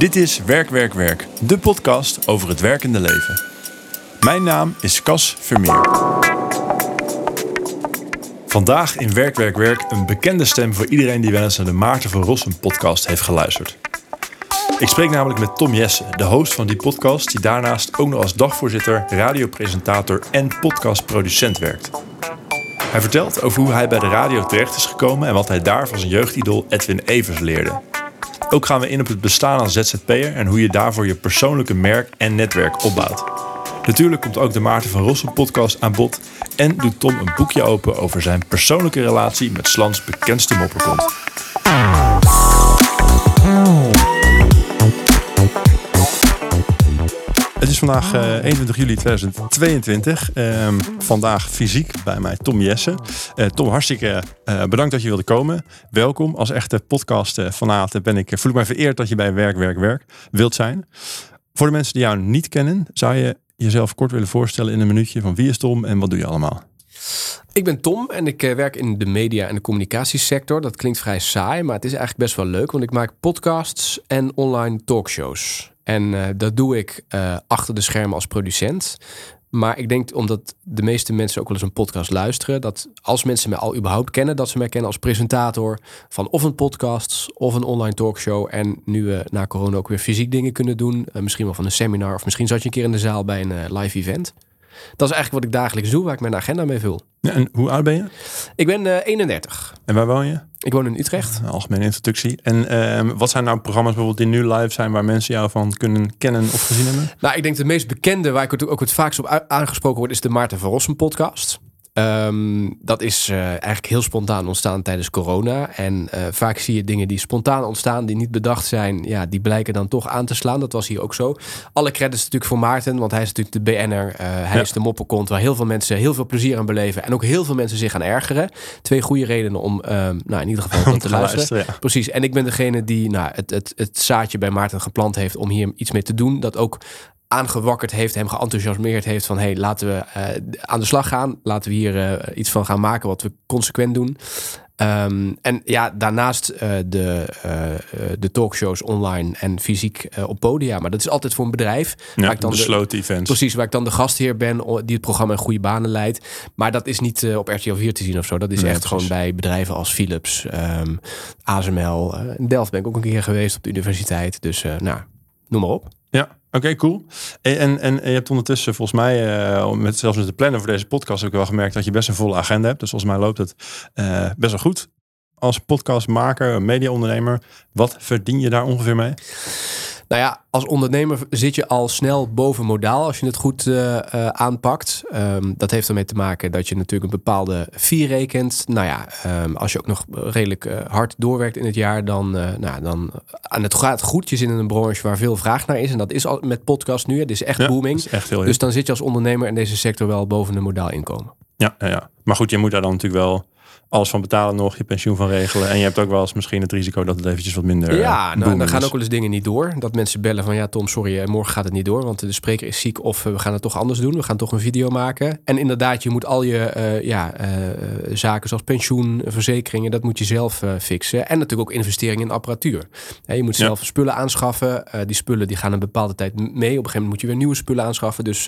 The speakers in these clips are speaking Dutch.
Dit is Werk, Werk, Werk, de podcast over het werkende leven. Mijn naam is Cas Vermeer. Vandaag in Werk, Werk, Werk een bekende stem voor iedereen die wel eens naar de Maarten van Rossum podcast heeft geluisterd. Ik spreek namelijk met Tom Jesse, de host van die podcast, die daarnaast ook nog als dagvoorzitter, radiopresentator en podcastproducent werkt. Hij vertelt over hoe hij bij de radio terecht is gekomen en wat hij daar van zijn jeugdidol Edwin Evers leerde. Ook gaan we in op het bestaan als ZZP'er en hoe je daarvoor je persoonlijke merk en netwerk opbouwt. Natuurlijk komt ook de Maarten van Rossum podcast aan bod en doet Tom een boekje open over zijn persoonlijke relatie met Slans bekendste mopperkont. Het is vandaag uh, 21 juli 2022. Ehm, vandaag fysiek bij mij Tom Jesse. Uh, Tom, hartstikke uh, bedankt dat je wilde komen. Welkom. Als echte podcast fanaat ben ik, voel ik mij vereerd dat je bij Werk, Werk, Werk wilt zijn. Voor de mensen die jou niet kennen, zou je jezelf kort willen voorstellen in een minuutje van wie is Tom en wat doe je allemaal? Ik ben Tom en ik werk in de media en de communicatiesector. Dat klinkt vrij saai, maar het is eigenlijk best wel leuk, want ik maak podcasts en online talkshows. En uh, dat doe ik uh, achter de schermen als producent. Maar ik denk omdat de meeste mensen ook wel eens een podcast luisteren, dat als mensen mij al überhaupt kennen, dat ze mij kennen als presentator van of een podcast of een online talkshow. En nu we na corona ook weer fysiek dingen kunnen doen, uh, misschien wel van een seminar of misschien zat je een keer in de zaal bij een live event. Dat is eigenlijk wat ik dagelijks doe, waar ik mijn agenda mee vul. Ja, en hoe oud ben je? Ik ben uh, 31. En waar woon je? Ik woon in Utrecht. Algemene introductie. En uh, wat zijn nou programma's bijvoorbeeld die nu live zijn waar mensen jou van kunnen kennen of gezien hebben? Nou, ik denk de meest bekende waar ik ook het vaakst op aangesproken word is de Maarten van Rossum podcast. Um, dat is uh, eigenlijk heel spontaan ontstaan tijdens corona. En uh, vaak zie je dingen die spontaan ontstaan, die niet bedacht zijn, ja, die blijken dan toch aan te slaan. Dat was hier ook zo. Alle credits natuurlijk voor Maarten, want hij is natuurlijk de BN'er. Uh, hij ja. is de moppenkont waar heel veel mensen heel veel plezier aan beleven. En ook heel veel mensen zich aan ergeren. Twee goede redenen om, um, nou in ieder geval te, te luisteren. Ja. Precies. En ik ben degene die nou, het, het, het zaadje bij Maarten geplant heeft om hier iets mee te doen. Dat ook aangewakkerd heeft, hem geenthousiasmeerd heeft van hey, laten we uh, aan de slag gaan. Laten we hier uh, iets van gaan maken wat we consequent doen. Um, en ja, daarnaast uh, de, de talkshows online en fysiek op podia. Maar dat is altijd voor een bedrijf. Ja, waar ik dan besloten de, events. Precies, waar ik dan de gastheer ben die het programma in goede banen leidt. Maar dat is niet op RTL 4 te zien of zo. Dat is nee, echt gewoon bij bedrijven als Philips, um, ASML. in Delft ben ik ook een keer geweest op de universiteit. Dus nou, noem maar op. Ja, oké, cool. En, en, en, je hebt ondertussen volgens mij, uh, met, zelfs met de plannen voor deze podcast, ook wel gemerkt dat je best een volle agenda hebt. Dus volgens mij loopt het uh, best wel goed. Als podcastmaker, mediaondernemer, wat verdien je daar ongeveer mee? Nou ja, als ondernemer zit je al snel boven modaal als je het goed uh, uh, aanpakt. Um, dat heeft ermee te maken dat je natuurlijk een bepaalde fee rekent. Nou ja, um, als je ook nog redelijk uh, hard doorwerkt in het jaar, dan, nou, dan aan het gaat goed. Je zit in een branche waar veel vraag naar is. En dat is al met podcast nu. Het is echt ja, booming. Is echt heel dus dan zit je als ondernemer in deze sector wel boven de modaal inkomen. Ja, ja, ja, maar goed, je moet daar dan natuurlijk wel alles van betalen nog, je pensioen van regelen. En je hebt ook wel eens misschien het risico dat het eventjes wat minder Ja, nou, dan gaan ook wel eens dingen niet door. Dat mensen bellen van ja Tom, sorry, morgen gaat het niet door. Want de spreker is ziek of we gaan het toch anders doen. We gaan toch een video maken. En inderdaad, je moet al je uh, ja, uh, zaken zoals pensioen, verzekeringen, dat moet je zelf uh, fixen. En natuurlijk ook investeringen in apparatuur. Je moet zelf ja. spullen aanschaffen. die spullen die gaan een bepaalde tijd mee. Op een gegeven moment moet je weer nieuwe spullen aanschaffen. Dus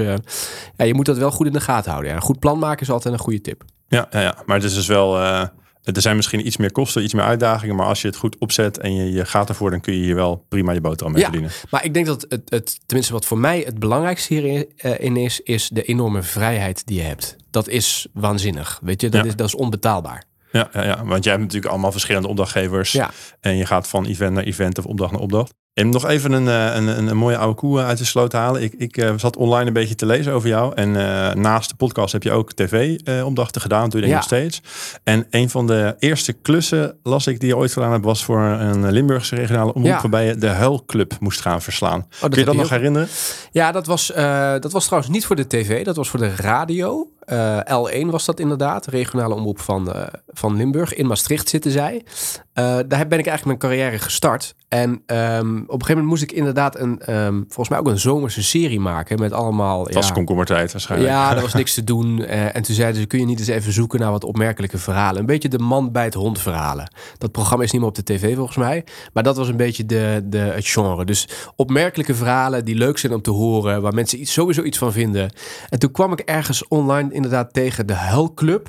ja, je moet dat wel goed in de gaten houden. Ja. Een goed plan maken is altijd een goede tip. Ja, ja, ja, maar het is dus wel. Uh, er zijn misschien iets meer kosten, iets meer uitdagingen. Maar als je het goed opzet en je, je gaat ervoor, dan kun je hier wel prima je boterham mee ja, verdienen. Maar ik denk dat het, het, tenminste wat voor mij het belangrijkste hierin is, is de enorme vrijheid die je hebt. Dat is waanzinnig. Weet je, dat, ja. is, dat is onbetaalbaar. Ja, ja, ja, want jij hebt natuurlijk allemaal verschillende opdrachtgevers. Ja. En je gaat van event naar event of opdracht naar opdracht. En nog even een, een, een, een mooie oude koe uit de sloot halen. Ik, ik uh, zat online een beetje te lezen over jou. En uh, naast de podcast heb je ook tv-opdrachten uh, gedaan. Dat doe je ja. nog steeds. En een van de eerste klussen, las ik, die je ooit gedaan hebt... was voor een Limburgse regionale omroep... Ja. waarbij je de Huilclub moest gaan verslaan. Oh, Kun je dat nog ook... herinneren? Ja, dat was, uh, dat was trouwens niet voor de tv. Dat was voor de radio. Eh, L1 was dat inderdaad, regionale omroep van, eh, van Limburg. In Maastricht zitten zij. Eh, daar ben ik eigenlijk mijn carrière gestart. En ehm, op een gegeven moment moest ik inderdaad een, ehm, volgens mij ook een zomerse serie maken met allemaal. Het was ja, komkommertijd waarschijnlijk. ja, er was niks te doen. En toen zeiden ze, kun je niet eens even zoeken naar wat opmerkelijke verhalen? Een beetje de man bij het hond verhalen. Dat programma is niet meer op de tv volgens mij. Maar dat was een beetje de, de, het genre. Dus opmerkelijke verhalen die leuk zijn om te horen. Waar mensen iets, sowieso iets van vinden. En toen kwam ik ergens online inderdaad tegen de Huilclub.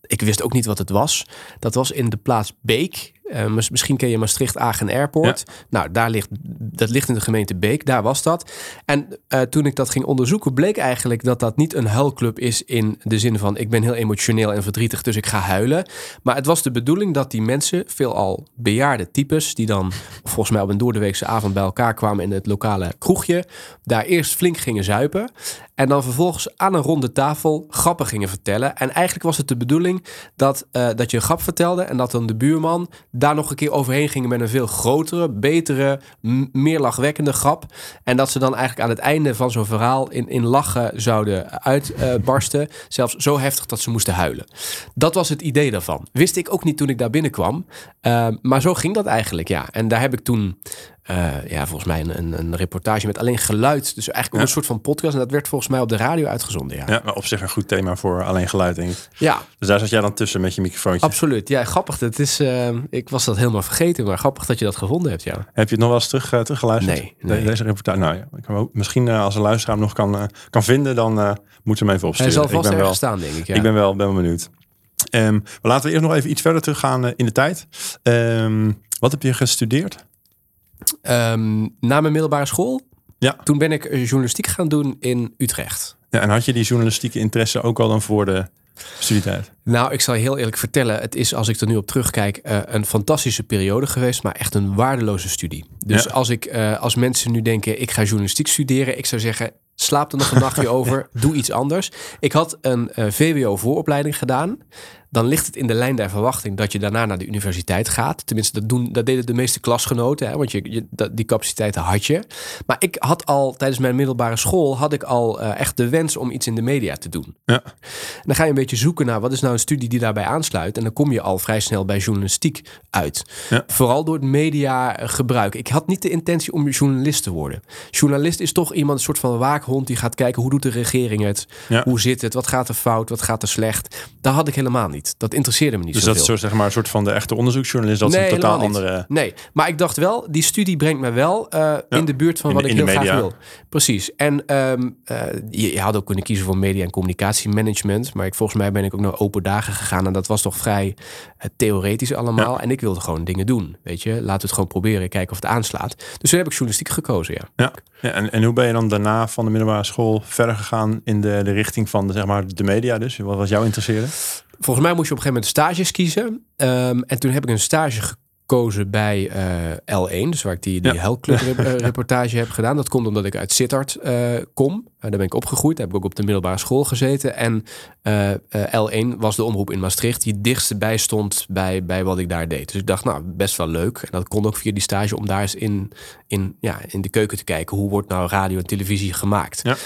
Ik wist ook niet wat het was. Dat was in de plaats Beek. Eh, mis- misschien ken je Maastricht-Agen Airport. Nou, daar ligt, dat ligt in de gemeente Beek. Daar was dat. En eh, toen ik dat ging onderzoeken, bleek eigenlijk dat dat niet een huilclub is in de zin van ik ben heel emotioneel en verdrietig, dus ik ga huilen. Maar het was de bedoeling dat die mensen, veelal bejaarde types, die dan volgens mij op een doordeweekse avond bij elkaar kwamen in het lokale kroegje, daar eerst flink gingen zuipen. En dan vervolgens aan een ronde tafel grappen gingen vertellen. En eigenlijk was het de bedoeling dat, eh, dat je een grap vertelde en dat dan de buurman daar nog een keer overheen ging met een veel grotere, betere, meer lachwekkende grap. En dat ze dan eigenlijk aan het einde van zo'n verhaal in, in lachen zouden uitbarsten. zelfs zo heftig dat ze moesten huilen. Dat was het idee daarvan. Wist ik ook niet toen ik daar binnenkwam. Eh, maar zo ging dat eigenlijk, ja. En daar heb ik toen eh, ja, volgens mij een, een, een reportage met alleen geluid. Dus eigenlijk Ja. een soort van podcast. En dat werd volgens mij op de radio uitgezonden, ja. Ja, maar op zich een goed thema voor alleen geluid, denk ik. Ja, Dus daar zat jij dan tussen met je microfoontje. absoluut. Ja, grappig. Dat is, eh, ik was dat helemaal vergeten, maar grappig dat je dat gevonden hebt, ja. Heb je het nog wel eens terug, eh, teruggeluisterd? Nee, De- nee. deze reportage. Nou ja, ik kan ook, misschien als een luisteraar hem nog kan, kan vinden, dan moeten we hem even Hij opsturen. zal vast ergens staan, denk ik. Ja. ik ben wel, ben wel benieuwd. Ehm, maar laten we eerst nog even iets verder teruggaan in de tijd. Ehm, wat heb je gestudeerd? Ehm, na mijn middelbare school, Ja. toen ben ik eh, journalistiek gaan doen in Utrecht. Ja, en had je die journalistieke interesse ook al dan voor de studietijd? Nou, ik zal je heel eerlijk vertellen. Het is, als ik er nu op terugkijk, eh, een fantastische periode geweest, maar echt een waardeloze studie. Dus Ja. als, ik, eh, als mensen nu denken, ik ga journalistiek studeren, ik zou zeggen, slaap er nog een nachtje over, doe iets anders. Ik had een VWO-vooropleiding gedaan. Dan ligt het in de lijn der verwachting dat je daarna naar de universiteit gaat. Tenminste, dat, doen, dat deden de meeste klasgenoten, hè, want je, je, dat, die capaciteiten had je. Maar ik had al tijdens mijn middelbare school had ik al eh, echt de wens om iets in de media te doen. Ja. En dan ga je een beetje zoeken naar wat is nou een studie die daarbij aansluit. En dan kom je al vrij snel bij journalistiek uit. Ja. Vooral door het mediagebruik. Ik had niet de intentie om journalist te worden. Journalist is toch iemand, een soort van waakhond die gaat kijken hoe doet de regering het? Ja. Hoe zit het? Wat gaat er fout? Wat gaat er slecht? Dat had ik helemaal niet. Dat interesseerde me niet Dus zoveel. dat is zo, zeg maar een soort van de echte onderzoeksjournalist. Dat is een totaal andere... Nee, maar ik dacht wel, die studie brengt me wel eh, in de buurt van wat ik heel graag wil. Precies. En ehm, eh, je, je had ook kunnen kiezen voor media en communicatiemanagement. Maar ik, volgens mij ben ik ook naar open dagen gegaan. En dat was toch vrij eh, theoretisch allemaal. En ik wilde gewoon dingen doen. Weet je, laten we het gewoon proberen. Kijken of het aanslaat. Dus toen heb ik journalistiek gekozen, ja. Ja. ja en, en hoe ben je dan daarna van de middelbare school verder gegaan in de, de richting van de, zeg maar, de media dus? Wat was jou interesseerde? Volgens mij moest je op een gegeven moment stages kiezen. Ehm, en toen heb ik een stage gekozen bij eh, L1, dus waar ik die, die Ja. Eh, reportage heb gedaan. Dat komt omdat ik uit Sittard eh, kom. Daar ben ik opgegroeid. Daar heb ik ook op de middelbare school gezeten. En eh, eh, L1 was de omroep in Maastricht die het dichtste bij stond bij, bij wat ik daar deed. Dus ik dacht, nou, best wel leuk. En dat kon ook via die stage om daar eens in, in, ja, in de keuken te kijken. Hoe wordt nou radio en televisie gemaakt? Ja.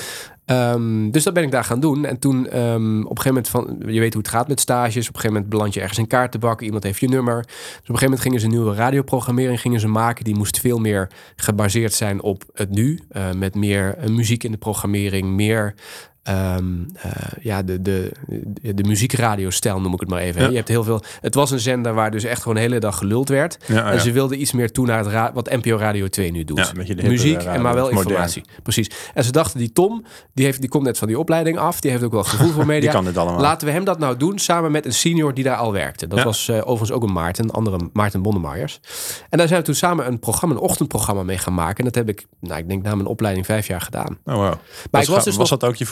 Ehm, dus dat ben ik daar gaan doen. En toen ehm, op een gegeven moment van, je weet hoe het gaat met stages. Op een gegeven moment beland je ergens in kaartenbak. Iemand heeft je nummer. Dus op een gegeven moment gingen ze een nieuwe radioprogrammering gingen ze maken. Die moest veel meer gebaseerd zijn op het nu. eh, met meer eh, muziek in de programmering. Meer ehm, eh, ja, de, de, de, de muziekradiostijl noem ik het maar even. Ja. Je hebt heel veel. Het was een zender waar dus echt gewoon de hele dag geluld werd. Ja, En ja. ze wilden iets meer toe naar het wat NPO Radio 2 nu doet. Muziek, radio, en maar wel modern. informatie. Precies. En ze dachten, die Tom, die, heeft, die komt net van die opleiding af. Die heeft ook wel gevoel voor media. Die kan allemaal. Laten we hem dat nou doen samen met een senior die daar al werkte. Dat was eh, overigens ook een Maarten, een andere Maarten Bonnemeyers. En daar zijn we toen samen een programma, een ochtendprogramma mee gaan maken. En dat heb ik, nou, ik denk na mijn opleiding vijf jaar gedaan. Oh, wow. Maar was, ik was dus nog dat ook je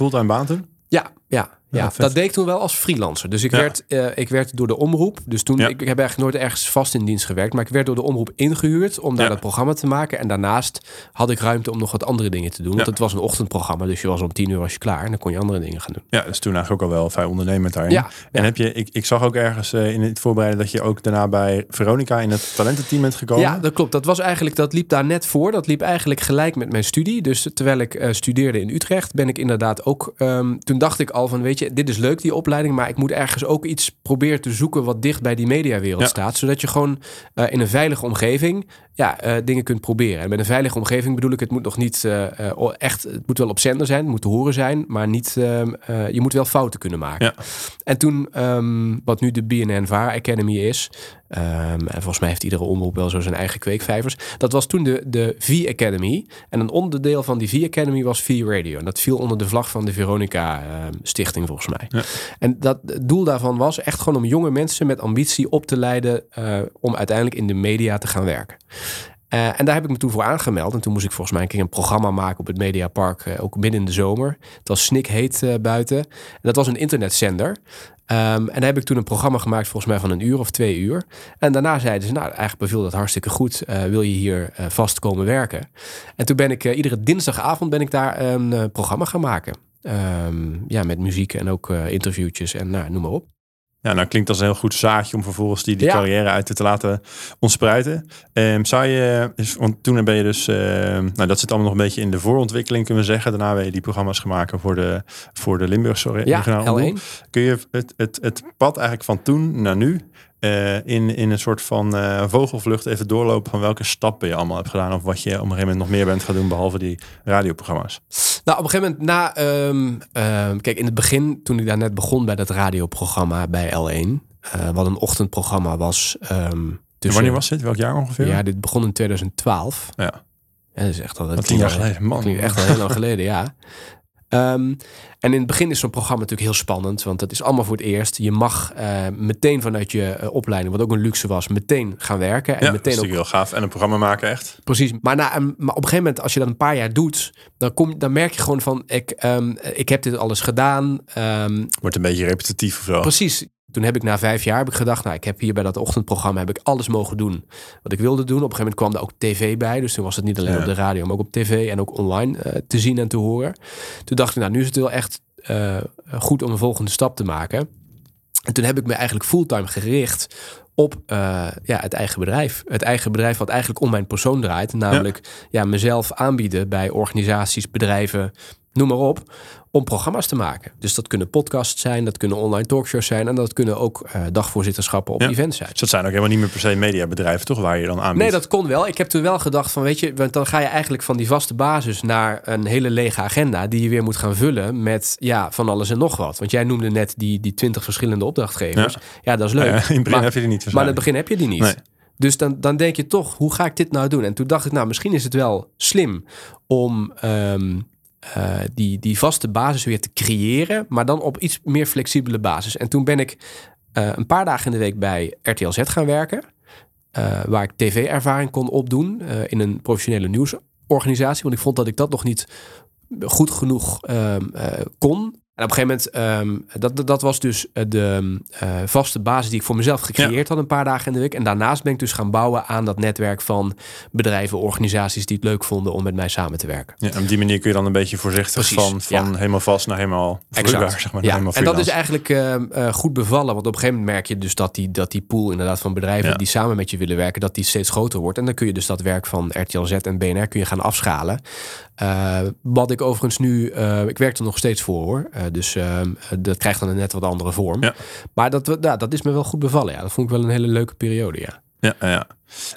ja, ja, ja. dat deed ik toen wel als freelancer. Dus ik, Ja. werd, eh, ik werd door de omroep. Dus toen, Ja. ik, ik heb eigenlijk nooit ergens vast in dienst gewerkt. Maar ik werd door de omroep ingehuurd om daar dat programma te maken. En daarnaast had ik ruimte om nog wat andere dingen te doen. Want het was een ochtendprogramma. Dus je was om tien uur was je klaar. En dan kon je andere dingen gaan doen. Ja, dus toen eigenlijk ook al wel vrij ondernemend daarin. Ja, En heb je, ik, ik zag ook ergens eh, in het voorbereiden dat je ook daarna bij Veronica in het talententeam bent gekomen. Ja, dat klopt. Dat was eigenlijk, dat liep daar net voor. Dat liep eigenlijk gelijk met mijn studie. Dus terwijl ik eh, studeerde in Utrecht, ben ik inderdaad ook. ehm, toen dacht ik al van, weet je, je, dit is leuk, die opleiding, maar ik moet ergens ook iets proberen te zoeken wat dicht bij die mediawereld Ja. staat. Zodat je gewoon eh, in een veilige omgeving ja, eh, dingen kunt proberen. En met een veilige omgeving bedoel ik, het moet nog niet eh, echt, het moet wel op zender zijn, het moet te horen zijn, maar niet, ehm, eh, je moet wel fouten kunnen maken. Ja. En toen, ehm, wat nu de BNN VAR Academy is, ehm, en volgens mij heeft iedere omroep wel zo zijn eigen kweekvijvers. Dat was toen de, de V Academy. En een onderdeel van die V Academy was V Radio. En dat viel onder de vlag van de Veronica ehm, Stichting volgens mij. Ja. En dat, het doel daarvan was echt gewoon om jonge mensen met ambitie op te leiden eh, om uiteindelijk in de media te gaan werken. Eh, en daar heb ik me toen voor aangemeld. En toen moest ik volgens mij een keer een programma maken op het Mediapark, eh, ook midden in de zomer. Het was snikheet eh buiten. En dat was een internetzender. Ehm, en daar heb ik toen een programma gemaakt, volgens mij van een uur of twee uur. En daarna zeiden ze, nou, eigenlijk beviel dat hartstikke goed. Wil je hier vast komen werken? En toen ben ik iedere dinsdagavond ben ik daar een eh, programma gaan maken. Ehm, ja, met muziek en ook interviewtjes en nou, noem maar op. Ja, nou klinkt als een heel goed zaadje om vervolgens die, die Ja. carrière uit te laten ontspruiten. Ehm, zou je, want toen ben je dus, ehm, nou dat zit allemaal nog een beetje in de voorontwikkeling kunnen we zeggen. Daarna ben je die programma's gemaakt voor de, voor de Limburgse Ja. L1. Kun je het, het, het pad eigenlijk van toen naar nu eh, in, in een soort van eh, vogelvlucht even doorlopen van welke stappen je allemaal hebt gedaan of wat je op een gegeven moment nog meer bent gaan doen behalve die radioprogramma's? Nou, op een gegeven moment na... ehm, ehm, kijk, in het begin, toen ik daar net begon bij dat radioprogramma bij L1... eh, wat een ochtendprogramma was... tussen- wanneer was dit? Welk jaar ongeveer? Ja, dit begon in 2012. Ja. Ja, dat is echt al... Dat tien jaar geleden, man. Klinkt echt al heel lang geleden, ja. Ehm, en in het begin is zo'n programma natuurlijk heel spannend, want het is allemaal voor het eerst. Je mag eh, meteen vanuit je eh, opleiding, wat ook een luxe was, meteen gaan werken. En Ja, dat is meteen ook natuurlijk heel gaaf. En een programma maken echt. Precies. Maar, na, een- maar op een gegeven moment, als je dat een paar jaar doet, dan, kom, dan merk je gewoon van, ik, ehm, ik heb dit alles gedaan. Ehm, Wordt een beetje repetitief of zo. precies. Toen heb ik na vijf jaar heb ik gedacht, nou, ik heb hier bij dat ochtendprogramma heb ik alles mogen doen wat ik wilde doen. Op een gegeven moment kwam er ook tv bij, dus toen was het niet alleen Ja. op de radio, maar ook op tv en ook online eh, te zien en te horen. Toen dacht ik, nou, nu is het wel echt eh, goed om een volgende stap te maken. En toen heb ik me eigenlijk fulltime gericht op eh, ja, het eigen bedrijf. Het eigen bedrijf wat eigenlijk om mijn persoon draait. Namelijk ja. mezelf aanbieden bij organisaties, bedrijven, noem maar op. Om programma's te maken. Dus dat kunnen podcasts zijn, dat kunnen online talkshows zijn. En dat kunnen ook eh, dagvoorzitterschappen op Ja. events zijn. Dus dat zijn ook helemaal niet meer per se mediabedrijven, toch? Waar je dan aanbiedt. Nee, dat kon wel. Ik heb toen wel gedacht van, weet je, want dan ga je eigenlijk van die vaste basis naar een hele lege agenda die je weer moet gaan vullen met ja, van alles en nog wat. Want jij noemde net die, die twintig verschillende opdrachtgevers. Ja, dat is leuk. Ja, in het begin Maar- heb je die niet Maar in het begin heb je die niet. Nee. Dus dan, dan denk je toch, hoe ga ik dit nou doen? En toen dacht ik, nou, misschien is het wel slim om ehm, eh, die, die vaste basis weer te creëren, maar dan op iets meer flexibele basis. En toen ben ik eh, een paar dagen in de week bij RTL Z gaan werken, eh, waar ik tv-ervaring kon opdoen in een professionele nieuwsorganisatie, want ik vond dat ik dat nog niet goed genoeg ehm, eh, kon. En op een gegeven moment, ehm, dat, dat- was dus eh, de eh, vaste basis die ik voor mezelf gecreëerd had een paar dagen in de week. En daarnaast ben ik dus gaan bouwen aan dat netwerk van bedrijven, organisaties die het leuk vonden om met mij samen te werken. Ja, en op die manier kun je dan een beetje voorzichtig Precies, van, van ja. helemaal vast naar helemaal vloeibaar, zeg maar. ja. helemaal En dat is eigenlijk ehm, eh, goed bevallen. Want op een gegeven moment merk je dus dat die, dat die pool inderdaad van bedrijven die samen met je willen werken, dat die steeds groter wordt. En dan kun je dus dat werk van RTL Z en BNR kun je gaan afschalen. Eh, wat ik overigens nu, eh, ik werk er nog steeds voor hoor. Eh, dus ehm, dat krijgt dan een net wat andere vorm. Ja. Maar dat, ja, dat is me wel goed bevallen. Ja. Dat vond ik wel een hele leuke periode. Ja. Ja, ja.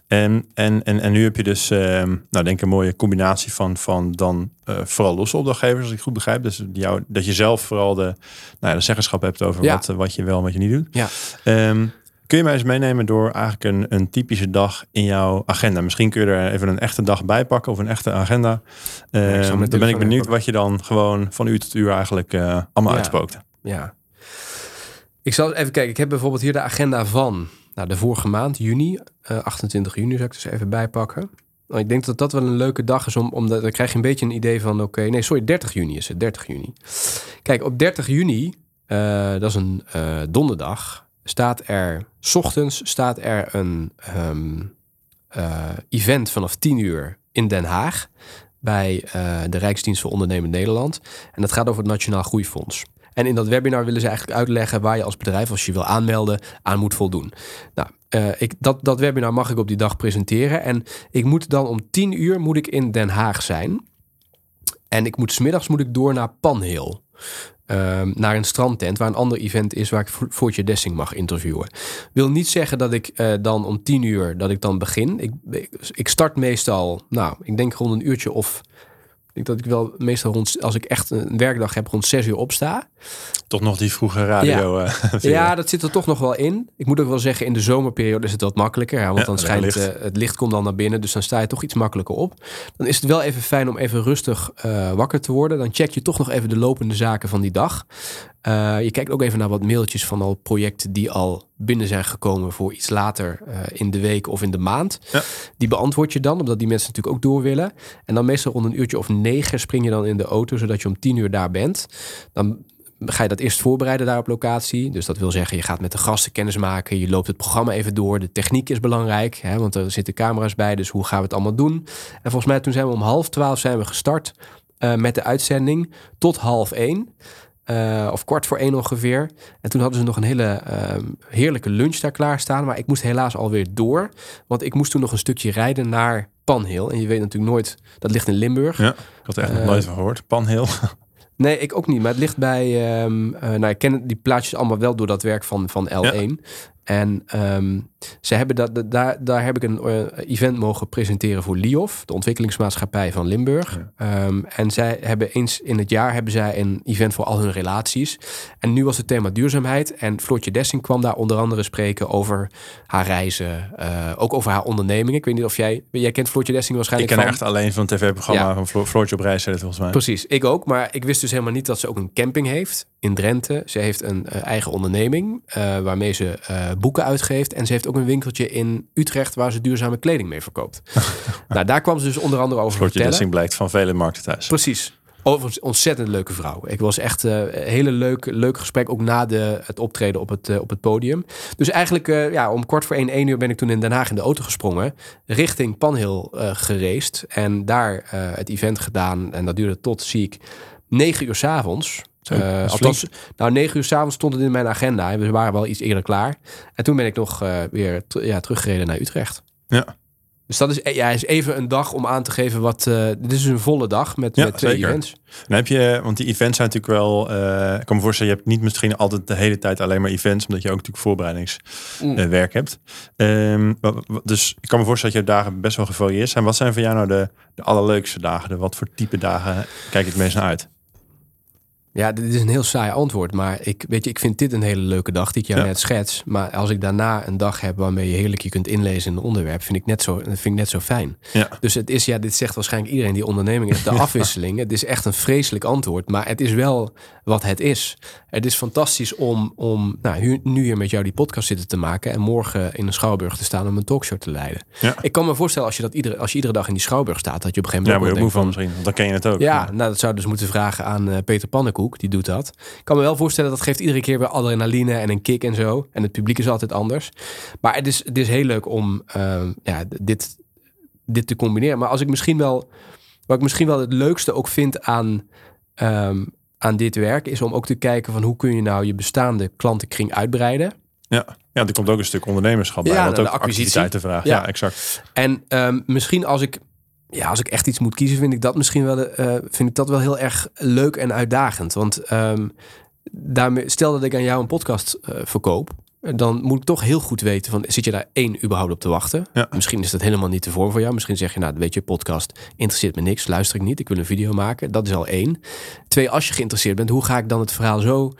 En, en, en, en nu heb je dus, ehm, nou denk ik een mooie combinatie van, van dan vooral losse opdrachtgevers, als ik goed begrijp. Dus jou, dat je zelf vooral de, nou ja, de zeggenschap hebt over Ja. wat, wat je wel en wat je niet doet. Ja. Ehm, kun je mij eens meenemen door eigenlijk een, een typische dag in jouw agenda? Misschien kun je er even een echte dag bij pakken of een echte agenda. Ehm, dan ben ik benieuwd wat je dan gewoon van uur tot uur eigenlijk eh, allemaal Ja. uitspookt. Ja. Ik zal even kijken. Ik heb bijvoorbeeld hier de agenda van nou, de vorige maand, juni. eh, 28 juni zou ik dus even bijpakken. Nou, ik denk dat dat wel een leuke dag is, om, omdat dan krijg je een beetje een idee van... oké, nee, sorry, 30 juni is het, 30 juni. Kijk, op 30 juni, eh, dat is een donderdag... staat er, s ochtends staat er een ehm, eh, event vanaf 10 uur in Den Haag... bij eh, de Rijksdienst voor Ondernemend Nederland. En dat gaat over het Nationaal Groeifonds. En in dat webinar willen ze eigenlijk uitleggen waar je als bedrijf, als je wil aanmelden, aan moet voldoen. Nou, eh, ik, dat, dat webinar mag ik op die dag presenteren. En ik moet dan om 10 uur moet ik in Den Haag zijn. En ik moet smiddags moet ik door naar Panhill. Ehm, naar een strandtent waar een ander event is waar ik Vo- Voortje Dessing mag interviewen. Wil niet zeggen dat ik eh, dan om tien uur dat ik dan begin. Ik, ik start meestal, nou, ik denk rond een uurtje of. Ik denk dat ik wel meestal rond, als ik echt een werkdag heb, rond zes uur opsta. Toch nog die vroege radio. eh. Ja, dat zit er toch nog wel in. Ik moet ook wel zeggen, in de zomerperiode is het wat makkelijker. Want Ja, dan schijnt licht. eh, het licht komt dan naar binnen. Dus dan sta je toch iets makkelijker op. Dan is het wel even fijn om even rustig eh, wakker te worden. Dan check je toch nog even de lopende zaken van die dag. Eh, je kijkt ook even naar wat mailtjes van al projecten die al binnen zijn gekomen voor iets later eh, in de week of in de maand. Ja. Die beantwoord je dan, omdat die mensen natuurlijk ook door willen. En dan meestal rond een uurtje of negen spring je dan in de auto, zodat je om tien uur daar bent. Dan ga je dat eerst voorbereiden daar op locatie. Dus dat wil zeggen, je gaat met de gasten kennis maken. Je loopt het programma even door. De techniek is belangrijk, hè, want er zitten camera's bij. Dus hoe gaan we het allemaal doen? En volgens mij toen zijn we om half twaalf zijn we gestart eh, met de uitzending tot half één. Eh, of kwart voor één ongeveer. En toen hadden ze nog een hele ehm, heerlijke lunch daar klaarstaan. Maar ik moest helaas alweer door. Want ik moest toen nog een stukje rijden naar Panhill. En je weet natuurlijk nooit, dat ligt in Limburg. Ja, ik had er echt nog Eh, nooit van gehoord. Panheel. Nee, ik ook niet. Maar het ligt bij... eh, nou, ik ken die plaatjes allemaal wel door dat werk van, van L1. En ze hebben dat, daar, daar heb ik een eh, event mogen presenteren voor LIOF, de ontwikkelingsmaatschappij van Limburg. Ehm, en zij hebben eens in het jaar hebben zij een event voor al hun relaties. En nu was het thema duurzaamheid. En Floortje Dessing kwam daar onder andere spreken over haar reizen. eh, ook over haar ondernemingen. Ik weet niet of jij... Jij kent Floortje Dessing Ik waarschijnlijk ken haar van... echt alleen van het tv-programma Ja. van Flo Floortje op reis, volgens mij. Precies, ik ook. Maar ik wist dus helemaal niet dat ze ook een camping heeft in Drenthe. Ze heeft een eh, eigen onderneming eh, waarmee ze eh, boeken uitgeeft. En ze heeft ook een winkeltje in Utrecht waar ze duurzame kleding mee verkoopt. nou, daar kwam ze dus onder andere over Floortje vertellen. Dessing blijkt van vele markten thuis. Precies. Overigens ontzettend leuke vrouw. Ik was echt een hele leuk, leuk gesprek, ook na de, het optreden op het, op het podium. Dus eigenlijk ja, om kwart voor één, één uur ben ik toen in Den Haag in de auto gesprongen. Richting Panhill eh gereisd. En daar het event gedaan. En dat duurde tot, zie ik, negen uur s'avonds. Zo, Uh, althans, nou, negen uur s'avonds stond het in mijn agenda. En we waren wel iets eerder klaar. En toen ben ik nog eh, weer ja, teruggereden naar Utrecht. Ja. Dus dat is, eh, ja, is even een dag om aan te geven wat... eh dit is een volle dag met, Ja, met twee zeker. events. Dan heb je, want die events zijn natuurlijk wel, eh, ik kan me voorstellen, je hebt niet misschien altijd de hele tijd alleen maar events, omdat je ook natuurlijk voorbereidingswerk hebt. Ehm, dus ik kan me voorstellen dat je dagen best wel gevarieerd zijn. Wat zijn voor jou nou de, de allerleukste dagen? De, wat voor type dagen kijk het meest naar uit? Ja, dit is een heel saai antwoord. Maar ik, weet je, ik vind dit een hele leuke dag, die ik jou Ja. net schets. Maar als ik daarna een dag heb waarmee je heerlijk je kunt inlezen in een onderwerp, vind ik net zo, vind ik net zo fijn. Ja. Dus het is, ja, dit zegt waarschijnlijk iedereen die onderneming heeft. De afwisseling. Het is echt een vreselijk antwoord. Maar het is wel wat het is. Het is fantastisch om, om nou, nu hier met jou die podcast zitten te maken. En morgen in een schouwburg te staan om een talkshow te leiden. Ja. Ik kan me voorstellen als je, dat iedere, als je iedere dag in die schouwburg staat, dat je op een gegeven Ja, moment moet je moe van misschien, want dan ken je het ook. ja, nou dat zou dus moeten vragen aan eh, Peter Pannenkoek, die doet dat. Ik kan me wel voorstellen, dat geeft iedere keer weer adrenaline en een kick en zo. En het publiek is altijd anders. Maar het is, het is heel leuk om ehm, ja, dit, dit te combineren. Maar als ik misschien wel, wat ik misschien wel het leukste ook vind aan, ehm, aan dit werk, is om ook te kijken van hoe kun je nou je bestaande klantenkring uitbreiden. Ja. ja, er komt ook een stuk ondernemerschap bij, Ja, wat de ook acquisitie. activiteiten vraagt. Ja, Ja. exact. En ehm, misschien als ik, ja, als ik echt iets moet kiezen, vind ik dat misschien wel, eh, vind ik dat wel heel erg leuk en uitdagend. Want ehm, daarmee, stel dat ik aan jou een podcast eh, verkoop, dan moet ik toch heel goed weten van zit je daar één überhaupt op te wachten? Ja. Misschien is dat helemaal niet te voor voor jou. Misschien zeg je nou weet je podcast interesseert me niks, luister ik niet, ik wil een video maken. Dat is al één. Twee, als je geïnteresseerd bent, hoe ga ik dan het verhaal zo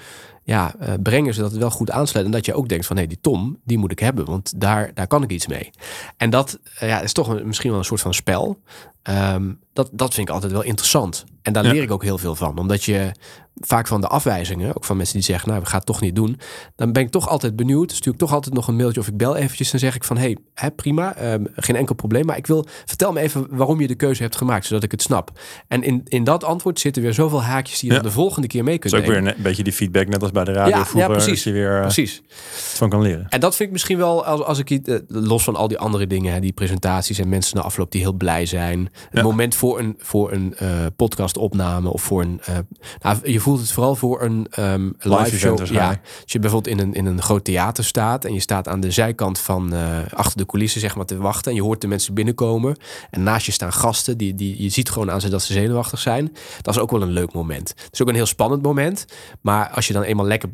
ja, eh, brengen zodat het wel goed aansluit en dat je ook denkt van hé die Tom die moet ik hebben, want daar daar kan ik iets mee. En dat eh, ja, is toch een, misschien wel een soort van spel. Ehm, dat, dat vind ik altijd wel interessant. En daar Ja. leer ik ook heel veel van. Omdat je vaak van de afwijzingen, ook van mensen die zeggen, nou, we gaan het toch niet doen. Dan ben ik toch altijd benieuwd. Stuur ik toch altijd nog een mailtje of ik bel eventjes en zeg ik van, hey, hè, prima, ehm, geen enkel probleem. Maar ik wil, vertel me even waarom je de keuze hebt gemaakt, zodat ik het snap. En in, in dat antwoord zitten weer zoveel haakjes die je Ja. dan de volgende keer mee kunt is ook weer nemen. een, beetje die feedback, net als bij de radio Ja, ja, vroeger, precies. dat je weer eh, Precies. van kan leren. En dat vind ik misschien wel, als, als ik iets, eh, los van al die andere dingen, hè, die presentaties en mensen na afloop die heel blij zijn. Het moment voor een, voor een uh, podcastopname of voor een. Uh, nou, je voelt het vooral voor een um, live, show. Ja, als je bijvoorbeeld in een, in een groot theater staat en je staat aan de zijkant van uh, achter de coulissen, zeg maar, te wachten. En je hoort de mensen binnenkomen. En naast je staan gasten. Die, die, je ziet gewoon aan ze dat ze zenuwachtig zijn. Dat is ook wel een leuk moment. Het is ook een heel spannend moment. Maar als je dan eenmaal lekker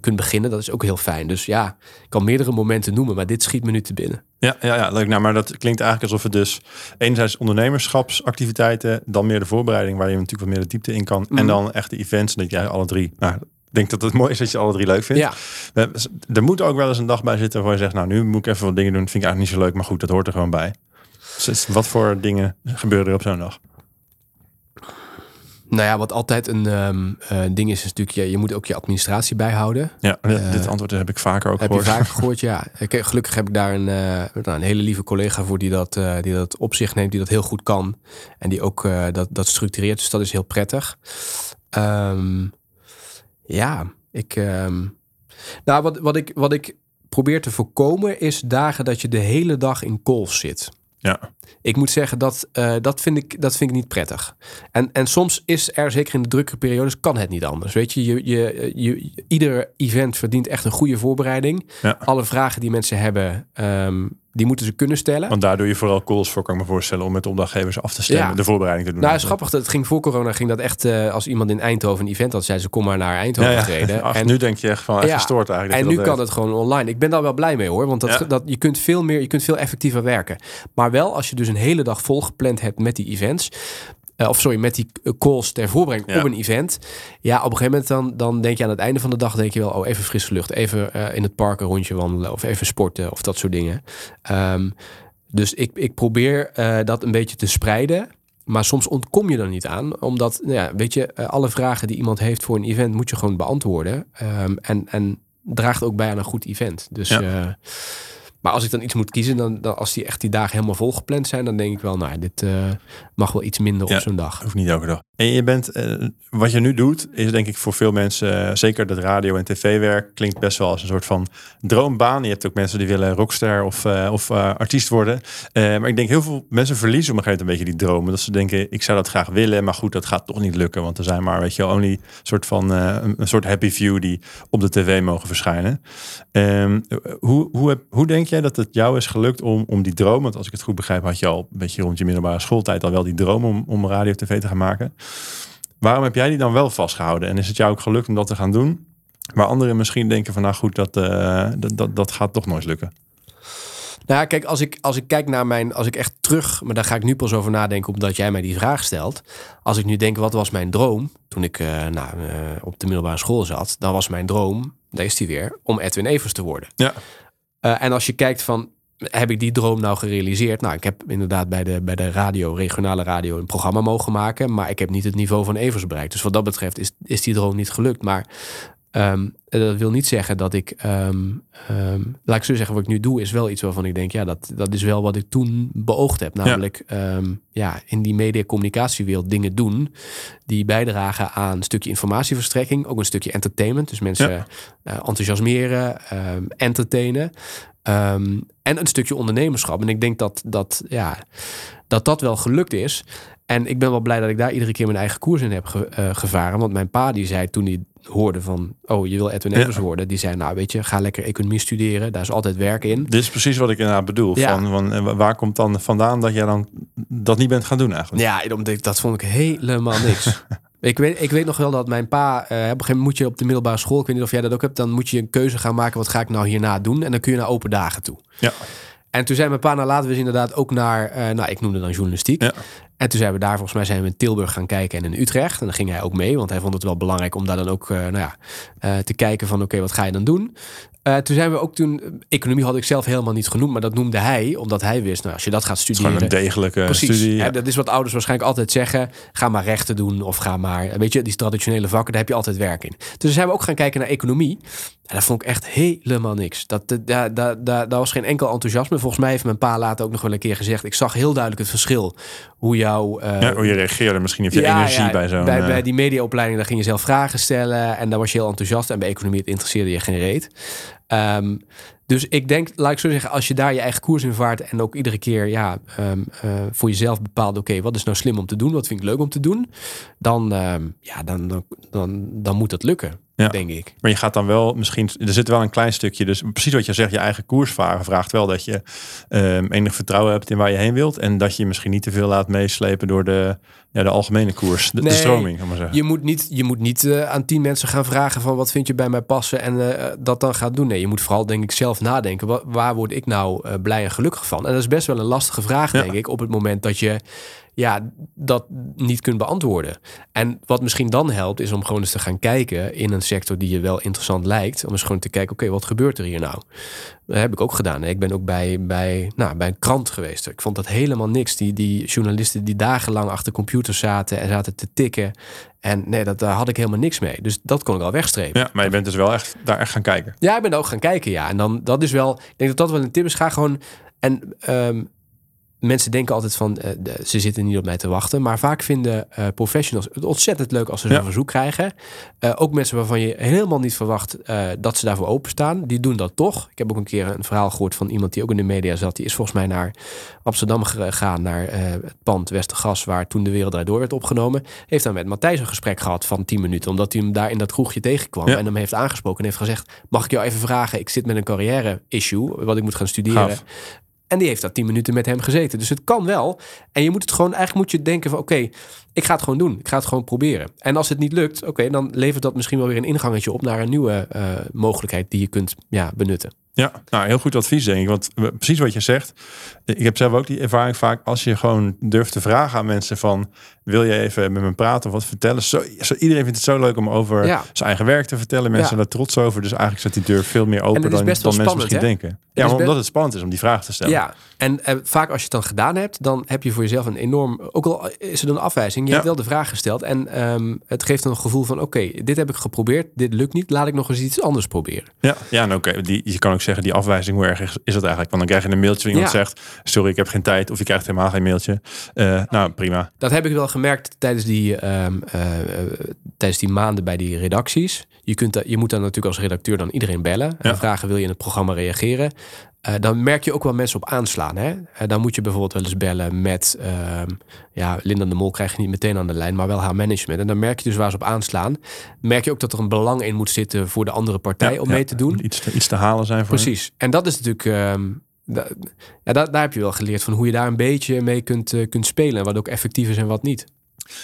kunt beginnen, dat is ook heel fijn. Dus ja, ik kan meerdere momenten noemen, maar dit schiet me nu te binnen. Ja, ja, ja, leuk. Nou, maar dat klinkt eigenlijk alsof het dus enerzijds ondernemerschapsactiviteiten, dan meer de voorbereiding waar je natuurlijk wat meer de diepte in kan, en mhm. dan echt de events, dat jij alle drie. Nou, ik denk dat het mooi is dat je alle drie leuk vindt. Ja. Er moet ook wel eens een dag bij zitten waar je zegt, nou, nu moet ik even wat dingen doen. vind ik eigenlijk niet zo leuk, maar goed, dat hoort er gewoon bij. Dus wat voor dingen gebeuren er op zo'n dag? Nou ja, wat altijd een um, uh, ding is, is natuurlijk, je, je moet ook je administratie bijhouden. Ja, uh, dit antwoord heb ik vaker ook heb gehoord. Heb je vaker gehoord, ja. Ik, gelukkig heb ik daar een, uh, een hele lieve collega voor die dat, die dat op zich neemt, die dat heel goed kan. En die ook dat, dat structureert, dus dat is heel prettig. Um, ja, ik... Um, nou, wat, wat, ik, wat ik probeer te voorkomen is dagen dat je de hele dag in calls zit. Ja. Ik moet zeggen, dat, uh, dat, vind ik, dat vind ik niet prettig. En, en soms is er, zeker in de drukke periodes, kan het niet anders. Weet je, je, je, je ieder event verdient echt een goede voorbereiding. Ja. Alle vragen die mensen hebben, um, die moeten ze kunnen stellen. Want daar doe je vooral calls voor, kan ik me voorstellen, om met opdrachtgevers af te stemmen, de voorbereiding te doen. Nou, is grappig. Het ging voor corona ging dat echt, uh, als iemand in Eindhoven een event had, zei ze, kom maar naar Eindhoven ja, treden. en nu denk je echt van, echt gestoord eigenlijk. En nu kan het gewoon online. Ik ben daar wel blij mee hoor, want dat, dat, je kunt veel meer, je kunt veel effectiever werken. Maar wel als je dus een hele dag vol gepland hebt met die events, uh, of sorry, met die calls ter voorbereiding op een event. Ja, op een gegeven moment dan, dan denk je aan het einde van de dag, denk je wel, oh, even frisse lucht, even uh, in het park een rondje wandelen of even sporten of dat soort dingen. Um, dus ik, ik probeer uh, dat een beetje te spreiden. Maar soms ontkom je er niet aan, omdat, nou ja, weet je, alle vragen die iemand heeft voor een event moet je gewoon beantwoorden. Um, en, en draagt ook bij aan een goed event. Dus ja. Maar als ik dan iets moet kiezen, dan, dan als die echt die dagen helemaal vol gepland zijn, dan denk ik wel, nou, dit uh, mag wel iets minder op zo'n dag. Hoeft niet elke dag. En je bent, uh, wat je nu doet, is denk ik voor veel mensen, uh, zeker dat radio- en tv-werk, klinkt best wel als een soort van droombaan. Je hebt ook mensen die willen rockster of, of artiest worden. maar ik denk heel veel mensen verliezen op een gegeven moment een beetje die dromen. Dat ze denken, ik zou dat graag willen, maar goed, dat gaat toch niet lukken. Want er zijn maar, weet je, only soort van een, een, soort happy view die op de tv mogen verschijnen. Um, hoe, hoe, hoe denk jij dat het jou is gelukt om, om die droom, want als ik het goed begrijp, had je al een beetje rond je middelbare schooltijd al wel die droom om, om radio tv te gaan maken. Waarom heb jij die dan wel vastgehouden? En is het jou ook gelukt om dat te gaan doen? Waar anderen misschien denken van nou goed, dat, uh, dat, dat, dat gaat toch nooit lukken. Nou ja, kijk, als ik, als ik kijk naar mijn, als ik echt terug, maar daar ga ik nu pas over nadenken, omdat jij mij die vraag stelt. Als ik nu denk, wat was mijn droom toen ik uh, nou, uh, op de middelbare school zat, dan was mijn droom, daar is die weer, om Edwin Evers te worden. Ja. Uh, en als je kijkt van, heb ik die droom nou gerealiseerd? Nou, ik heb inderdaad bij de, bij de radio, regionale radio, een programma mogen maken. Maar ik heb niet het niveau van Evers bereikt. Dus wat dat betreft is, is die droom niet gelukt. Maar Um, dat wil niet zeggen dat ik, um, um, laat ik zo zeggen, wat ik nu doe, is wel iets waarvan ik denk, ja, dat, dat is wel wat ik toen beoogd heb. Namelijk, ja, ja in die media-communicatiewereld dingen doen die bijdragen aan een stukje informatieverstrekking, ook een stukje entertainment. Dus mensen ja. uh, enthousiasmeren, entertainen. en een stukje ondernemerschap. En ik denk dat dat, ja, dat, dat wel gelukt is. En ik ben wel blij dat ik daar iedere keer mijn eigen koers in heb ge, uh, gevaren. Want mijn pa die zei toen hij hoorde van... oh, je wil Edwin Evers worden. Die zei, nou weet je, ga lekker economie studeren. Daar is altijd werk in. Dit is precies wat ik inderdaad bedoel. Ja. Van, van, eh, waar komt dan vandaan dat jij dan dat niet bent gaan doen eigenlijk? Ja, dat vond ik helemaal niks. Ik weet, ik weet nog wel dat mijn pa, uh, op een gegeven moment moet je op de middelbare school, ik weet niet of jij dat ook hebt, dan moet je een keuze gaan maken, wat ga ik nou hierna doen? En dan kun je naar open dagen toe. Ja. En toen zei mijn pa, nou laten we eens inderdaad ook naar, uh, nou ik noemde dan journalistiek. Ja. En toen zijn we daar, volgens mij zijn we in Tilburg gaan kijken en in Utrecht. En dan ging hij ook mee, want hij vond het wel belangrijk om daar dan ook uh, nou ja, uh, te kijken van oké, okay, wat ga je dan doen? Uh, toen zijn we ook toen, economie had ik zelf helemaal niet genoemd, maar dat noemde hij, omdat hij wist, nou, als je dat gaat studeren. Gewoon een degelijke precies, studie. Ja. Hè, dat is wat ouders waarschijnlijk altijd zeggen. Ga maar rechten doen of ga maar, weet je, die traditionele vakken, daar heb je altijd werk in. Dus zijn we ook gaan kijken naar economie. En dat vond ik echt helemaal niks. Dat, dat, daar, daar, daar, daar was geen enkel enthousiasme. Volgens mij heeft mijn pa later ook nog wel een keer gezegd. Ik zag heel duidelijk het verschil. Hoe jouw... Uh, ja, hoe je reageerde. Misschien heb je ja, energie ja, bij zo'n... Bij, uh... bij die mediaopleiding, daar ging je zelf vragen stellen. En daar was je heel enthousiast. En bij economie, het interesseerde je geen reet. Um, Dus ik denk, laat ik zo zeggen, als je daar je eigen koers in vaart en ook iedere keer ja, ehm, eh, voor jezelf bepaalt, oké, wat is nou slim om te doen, wat vind ik leuk om te doen, dan, ehm, ja, dan, dan, dan, dan moet dat lukken. Ja. Denk ik. Maar je gaat dan wel misschien, er zit wel een klein stukje, dus precies wat je zegt, je eigen koers varen vraagt wel dat je ehm, enig vertrouwen hebt in waar je heen wilt en dat je misschien niet te veel laat meeslepen door de, ja, de algemene koers, de, stroming, ik maar zeggen. Je moet niet, je moet niet eh, aan tien mensen gaan vragen van wat vind je bij mij passen en eh, dat dan gaat doen. Nee, je moet vooral denk ik zelf nadenken. Wa- waar word ik nou eh, blij en gelukkig van? En dat is best wel een lastige vraag, Ja. denk ik, op het moment dat je ja, dat niet kunt beantwoorden. En wat misschien dan helpt, is om gewoon eens te gaan kijken in een sector die je wel interessant lijkt. Om eens gewoon te kijken, oké, wat gebeurt er hier nou? Dat heb ik ook gedaan. Ik ben ook bij, bij, nou, bij een krant geweest. Ik vond dat helemaal niks. Die, die journalisten die dagenlang achter computers zaten en zaten te tikken. En nee, dat, daar had ik helemaal niks mee. Dus dat kon ik al wegstrepen. Ja, maar je bent dus wel echt daar echt gaan kijken. Ja, ik ben ook gaan kijken, ja. En dan, dat is wel, ik denk dat dat wel een tip is. Ga gewoon, en ehm, mensen denken altijd van, eh, de- ze zitten niet op mij te wachten. Maar vaak vinden eh, professionals het ontzettend leuk als ze zo'n Ja. verzoek krijgen. Eh, ook mensen waarvan je helemaal niet verwacht dat ze daarvoor openstaan. Die doen dat toch. Ik heb ook een keer een verhaal gehoord van iemand die ook in de media zat. Die is volgens mij naar Amsterdam gegaan, naar het pand Westergas, waar toen de Wereld Door werd opgenomen. Heeft dan met Matthijs een gesprek gehad van 10 minuten, omdat hij hem daar in dat kroegje tegenkwam Ja. en hem heeft aangesproken en heeft gezegd: Mag ik jou even vragen? Ik zit met een carrière-issue, wat ik moet gaan studeren. En die heeft daar 10 minuten met hem gezeten. Dus het kan wel. En je moet het gewoon, eigenlijk moet je denken van oké, ik ga het gewoon doen. Ik ga het gewoon proberen. En als het niet lukt, oké, dan levert dat misschien wel weer een ingangetje op naar een nieuwe eh, mogelijkheid die je kunt ja, benutten. Ja, nou heel goed advies denk ik. Want we- precies wat je zegt. Ik heb zelf ook die ervaring vaak als je gewoon durft te vragen aan mensen van wil je even met me praten of wat vertellen. Zo, zo, iedereen vindt het zo leuk om over Ja. zijn eigen werk te vertellen. Mensen Ja. zijn daar trots over. Dus eigenlijk staat die deur veel meer open dan, dan mensen misschien denken. Ja, omdat het spannend is om die vraag te stellen. Ja, en eh, vaak als je het dan gedaan hebt, dan heb je voor jezelf een enorm, ook al is het een afwijzing, je Ja. hebt wel de vraag gesteld en ehm, het geeft een gevoel van oké, dit heb ik geprobeerd, dit lukt niet, laat ik nog eens iets anders proberen. Ja, ja en oké, je kan ook zeggen, die afwijzing, hoe erg is, is dat eigenlijk? Want dan krijg je een mailtje waar iemand zegt, sorry, ik heb geen tijd. Of je krijgt helemaal geen mailtje. Eh, nou, prima. Dat heb ik wel gemerkt tijdens die, ehm, eh, tijdens die maanden bij die redacties. Je, kunt, da- je moet dan natuurlijk als redacteur dan iedereen bellen en Ja. vragen wil je in het programma reageren. Eh, dan merk je ook wel mensen op aanslaan. Hè? Dan moet je bijvoorbeeld wel eens bellen met... ehm, ja, Linda de Mol krijg je niet meteen aan de lijn, maar wel haar management. En dan merk je dus waar ze op aanslaan. Merk je ook dat er een belang in moet zitten voor de andere partij Ja, om ja, mee te doen. Iets te, iets te halen zijn voor Precies. En dat is natuurlijk. ehm, ja, daar, daar heb je wel geleerd van hoe je daar een beetje mee kunt, eh, kunt spelen. En wat ook effectief is en wat niet.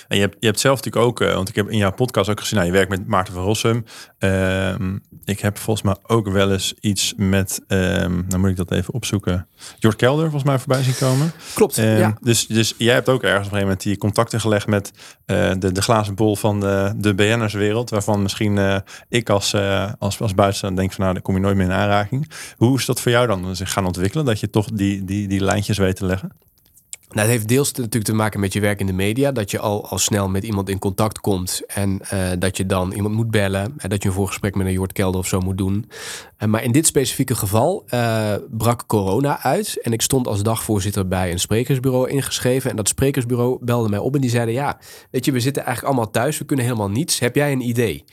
En je hebt, je hebt zelf natuurlijk ook, eh, want ik heb in jouw podcast ook gezien, nou, je werkt met Maarten van Rossum. Ehm, ik heb volgens mij ook wel eens iets met, ehm dan moet ik dat even opzoeken, Jort Kelder volgens mij voorbij zien komen. Klopt. Ehm, ja. dus, dus jij hebt ook ergens op een gegeven moment die contacten gelegd met eh, de, de glazen bol van de, de BN'erswereld, waarvan misschien eh, ik als, als, als buitenstaander denk van nou, daar kom je nooit meer in aanraking. Hoe is dat voor jou dan zich gaan ontwikkelen, dat je toch die, die, die lijntjes weet te leggen? Nou, het heeft deels natuurlijk te maken met je werk in de media. Dat je al, al snel met iemand in contact komt. En eh, dat je dan iemand moet bellen. En dat je een voorgesprek met een Jort Kelder of zo moet doen. Eh, maar in dit specifieke geval eh, brak corona uit. En ik stond als dagvoorzitter bij een sprekersbureau ingeschreven. En dat sprekersbureau belde mij op en die zeiden... ja, weet je, we zitten eigenlijk allemaal thuis. We kunnen helemaal niets. Heb jij een idee?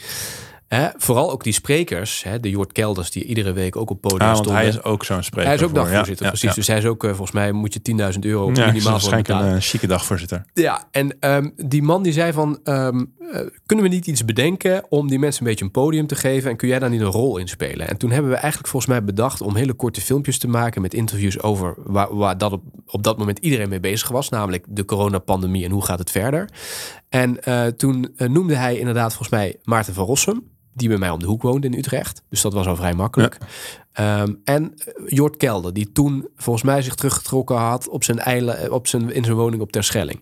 Hè, vooral ook die sprekers, hè, de Jort Kelders... die iedere week ook op podium Ah, want stonden. hij is ook zo'n spreker. Hij is ook voor, ja, dagvoorzitter, ja, precies. Ja. Dus hij is ook, eh, volgens mij moet je 10.000 euro Ja, minimaal voor waarschijnlijk een, een chique dagvoorzitter. Ja, en ehm, die man die zei van... ehm, eh, kunnen we niet iets bedenken om die mensen een beetje een podium te geven... en kun jij daar niet een rol in spelen? En toen hebben we eigenlijk volgens mij bedacht... om hele korte filmpjes te maken met interviews over... waar, waar dat op, op dat moment iedereen mee bezig was... namelijk de coronapandemie en hoe gaat het verder. En eh, toen eh, noemde hij inderdaad volgens mij Maarten van Rossum... die bij mij om de hoek woonde in Utrecht. Dus dat was al vrij makkelijk. Ehm, en eh, Jort Kelder, die toen volgens mij zich teruggetrokken had op zijn eilen, op zijn, in zijn woning op Terschelling.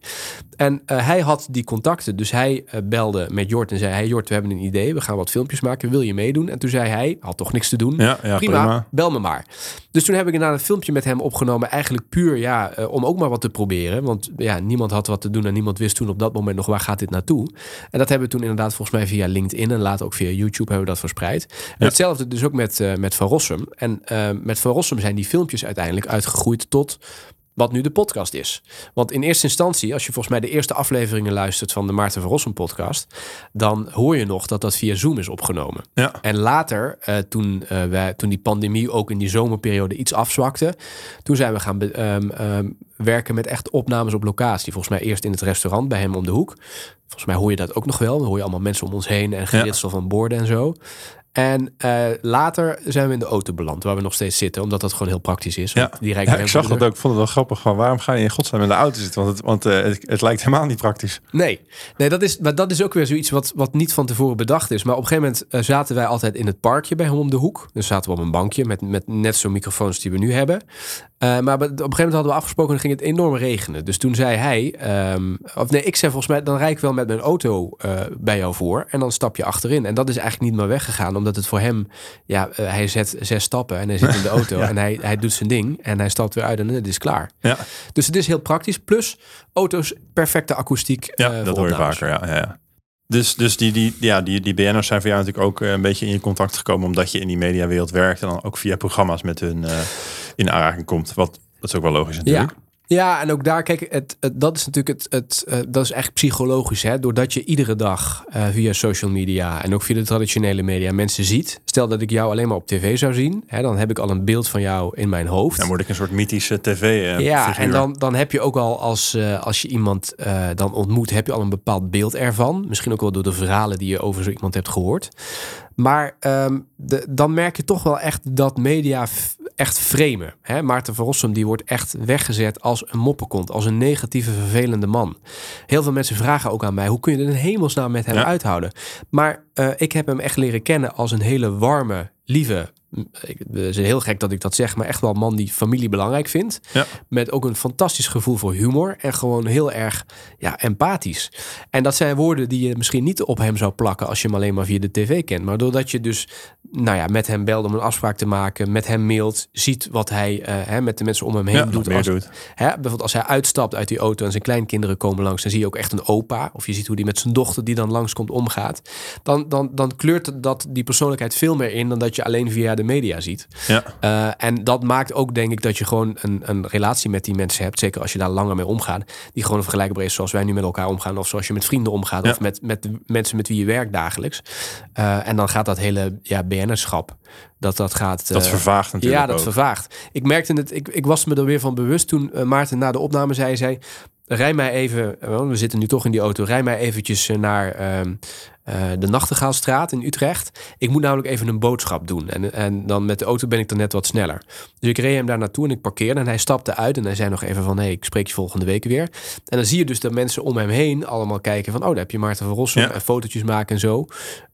En eh, hij had die contacten, dus hij eh, belde met Jort en zei: Hey Jort, we hebben een idee, we gaan wat filmpjes maken, wil je meedoen? En toen zei hij: Had toch niks te doen? Ja, ja prima, prima. bel me maar. Dus toen heb ik inderdaad een filmpje met hem opgenomen, eigenlijk puur ja, eh, om ook maar wat te proberen. Want ja, niemand had wat te doen en niemand wist toen op dat moment nog waar gaat dit naartoe. En dat hebben we toen inderdaad volgens mij via LinkedIn en later ook via YouTube hebben we dat verspreid. En hetzelfde dus ook met, met Van Rossum. En met Van Rossum zijn die filmpjes uiteindelijk uitgegroeid tot wat nu de podcast is. Want in eerste instantie, als je volgens mij de eerste afleveringen luistert van de Maarten van Rossum podcast, dan hoor je nog dat dat via Zoom is opgenomen. Ja. En later, uh, toen, uh, wij, toen die pandemie ook in die zomerperiode iets afzwakte, toen zijn we gaan um, um, werken met echt opnames op locatie. Volgens mij eerst in het restaurant bij hem om de hoek. Volgens mij hoor je dat ook nog wel. Dan hoor je allemaal mensen om ons heen en geritsel ja. van borden en zo. En uh, later zijn we in de auto beland, waar we nog steeds zitten, omdat dat gewoon heel praktisch is. Ja, die ja ik zag dat ook. Ik vond het wel grappig. Van waarom ga je in godsnaam in de auto zitten? Want het, want, uh, het, het, lijkt helemaal niet praktisch. Nee, nee dat, is, maar dat is ook weer zoiets wat, wat niet van tevoren bedacht is. Maar op een gegeven moment uh, zaten wij altijd in het parkje bij hem om de hoek. Dus zaten we op een bankje met, met net zo'n microfoons die we nu hebben. Maar op een gegeven moment hadden we afgesproken, dan ging het enorm regenen. Dus toen zei hij, um, of nee, ik zei volgens mij, dan rijd ik wel met mijn auto bij jou voor. En dan stap je achterin. En dat is eigenlijk niet meer weggegaan, omdat het voor hem ja, uh, hij zet zes stappen en hij zit in de auto ja. en hij, hij doet zijn ding en hij stapt weer uit en het is klaar. Ja. Dus het is heel praktisch. Plus auto's, perfecte akoestiek. Ja, dat hoor je vaker. Ja, ja, ja. Dus, dus die, die, ja, die, die BN'ers zijn voor jou natuurlijk ook een beetje in je contact gekomen omdat je in die mediawereld werkt en dan ook via programma's met hun in aanraking komt. Wat dat is ook wel logisch natuurlijk. Ja. Ja, en ook daar, kijk, het, het, dat is natuurlijk het, het, uh, dat is echt psychologisch. Hè? Doordat je iedere dag uh, via social media en ook via de traditionele media mensen ziet. Stel dat ik jou alleen maar op tv zou zien, hè, dan heb ik al een beeld van jou in mijn hoofd. Dan word ik een soort mythische tv. Uh, ja, figuur. en dan, dan heb je ook al als, als je iemand dan ontmoet, heb je al een bepaald beeld ervan. Misschien ook wel door de verhalen die je over zo iemand hebt gehoord. Maar um, de, dan merk je toch wel echt dat media echt framen. Hè? Maarten van Rossum die wordt echt weggezet als een moppenkont, als een negatieve, vervelende man. Heel veel mensen vragen ook aan mij, hoe kun je er in hemelsnaam met hem ja. uithouden? Maar uh, ik heb hem echt leren kennen als een hele warme, lieve, het is heel gek dat ik dat zeg, maar echt wel een man die familie belangrijk vindt. Ja. Met ook een fantastisch gevoel voor humor en gewoon heel erg ja, empathisch. En dat zijn woorden die je misschien niet op hem zou plakken als je hem alleen maar via de tv kent. Maar doordat je dus nou ja, met hem belt om een afspraak te maken, met hem mailt, ziet wat hij uh, hè, met de mensen om hem heen ja, doet. Als, doet. Hè, bijvoorbeeld als hij uitstapt uit die auto en zijn kleinkinderen komen langs, dan zie je ook echt een opa. Of je ziet hoe die met zijn dochter die dan langskomt omgaat. Dan, dan, dan kleurt dat die persoonlijkheid veel meer in dan dat je alleen via de media ziet. Ja. Uh, en dat maakt ook denk ik dat je gewoon een, een relatie met die mensen hebt, zeker als je daar langer mee omgaat, die gewoon vergelijkbaar is zoals wij nu met elkaar omgaan, of zoals je met vrienden omgaat, Ja. of met, met de mensen met wie je werkt dagelijks. Uh, en dan gaat dat hele ja, BN'erschap, dat dat gaat... Dat uh, vervaagt natuurlijk Ja, dat ook. vervaagt. Ik merkte het, ik, ik was me er weer van bewust toen uh, Maarten na de opname zei, zei rij mij even, we zitten nu toch in die auto, rij mij eventjes naar uh, de Nachtegaalstraat in Utrecht. Ik moet namelijk even een boodschap doen. En, en dan met de auto ben ik dan net wat sneller. Dus ik reed hem daar naartoe en ik parkeerde en hij stapte uit en hij zei nog even van, hé, hey, ik spreek je volgende week weer. En dan zie je dus dat mensen om hem heen allemaal kijken van, oh, daar heb je Maarten van Rossum Ja. en fotootjes maken en zo.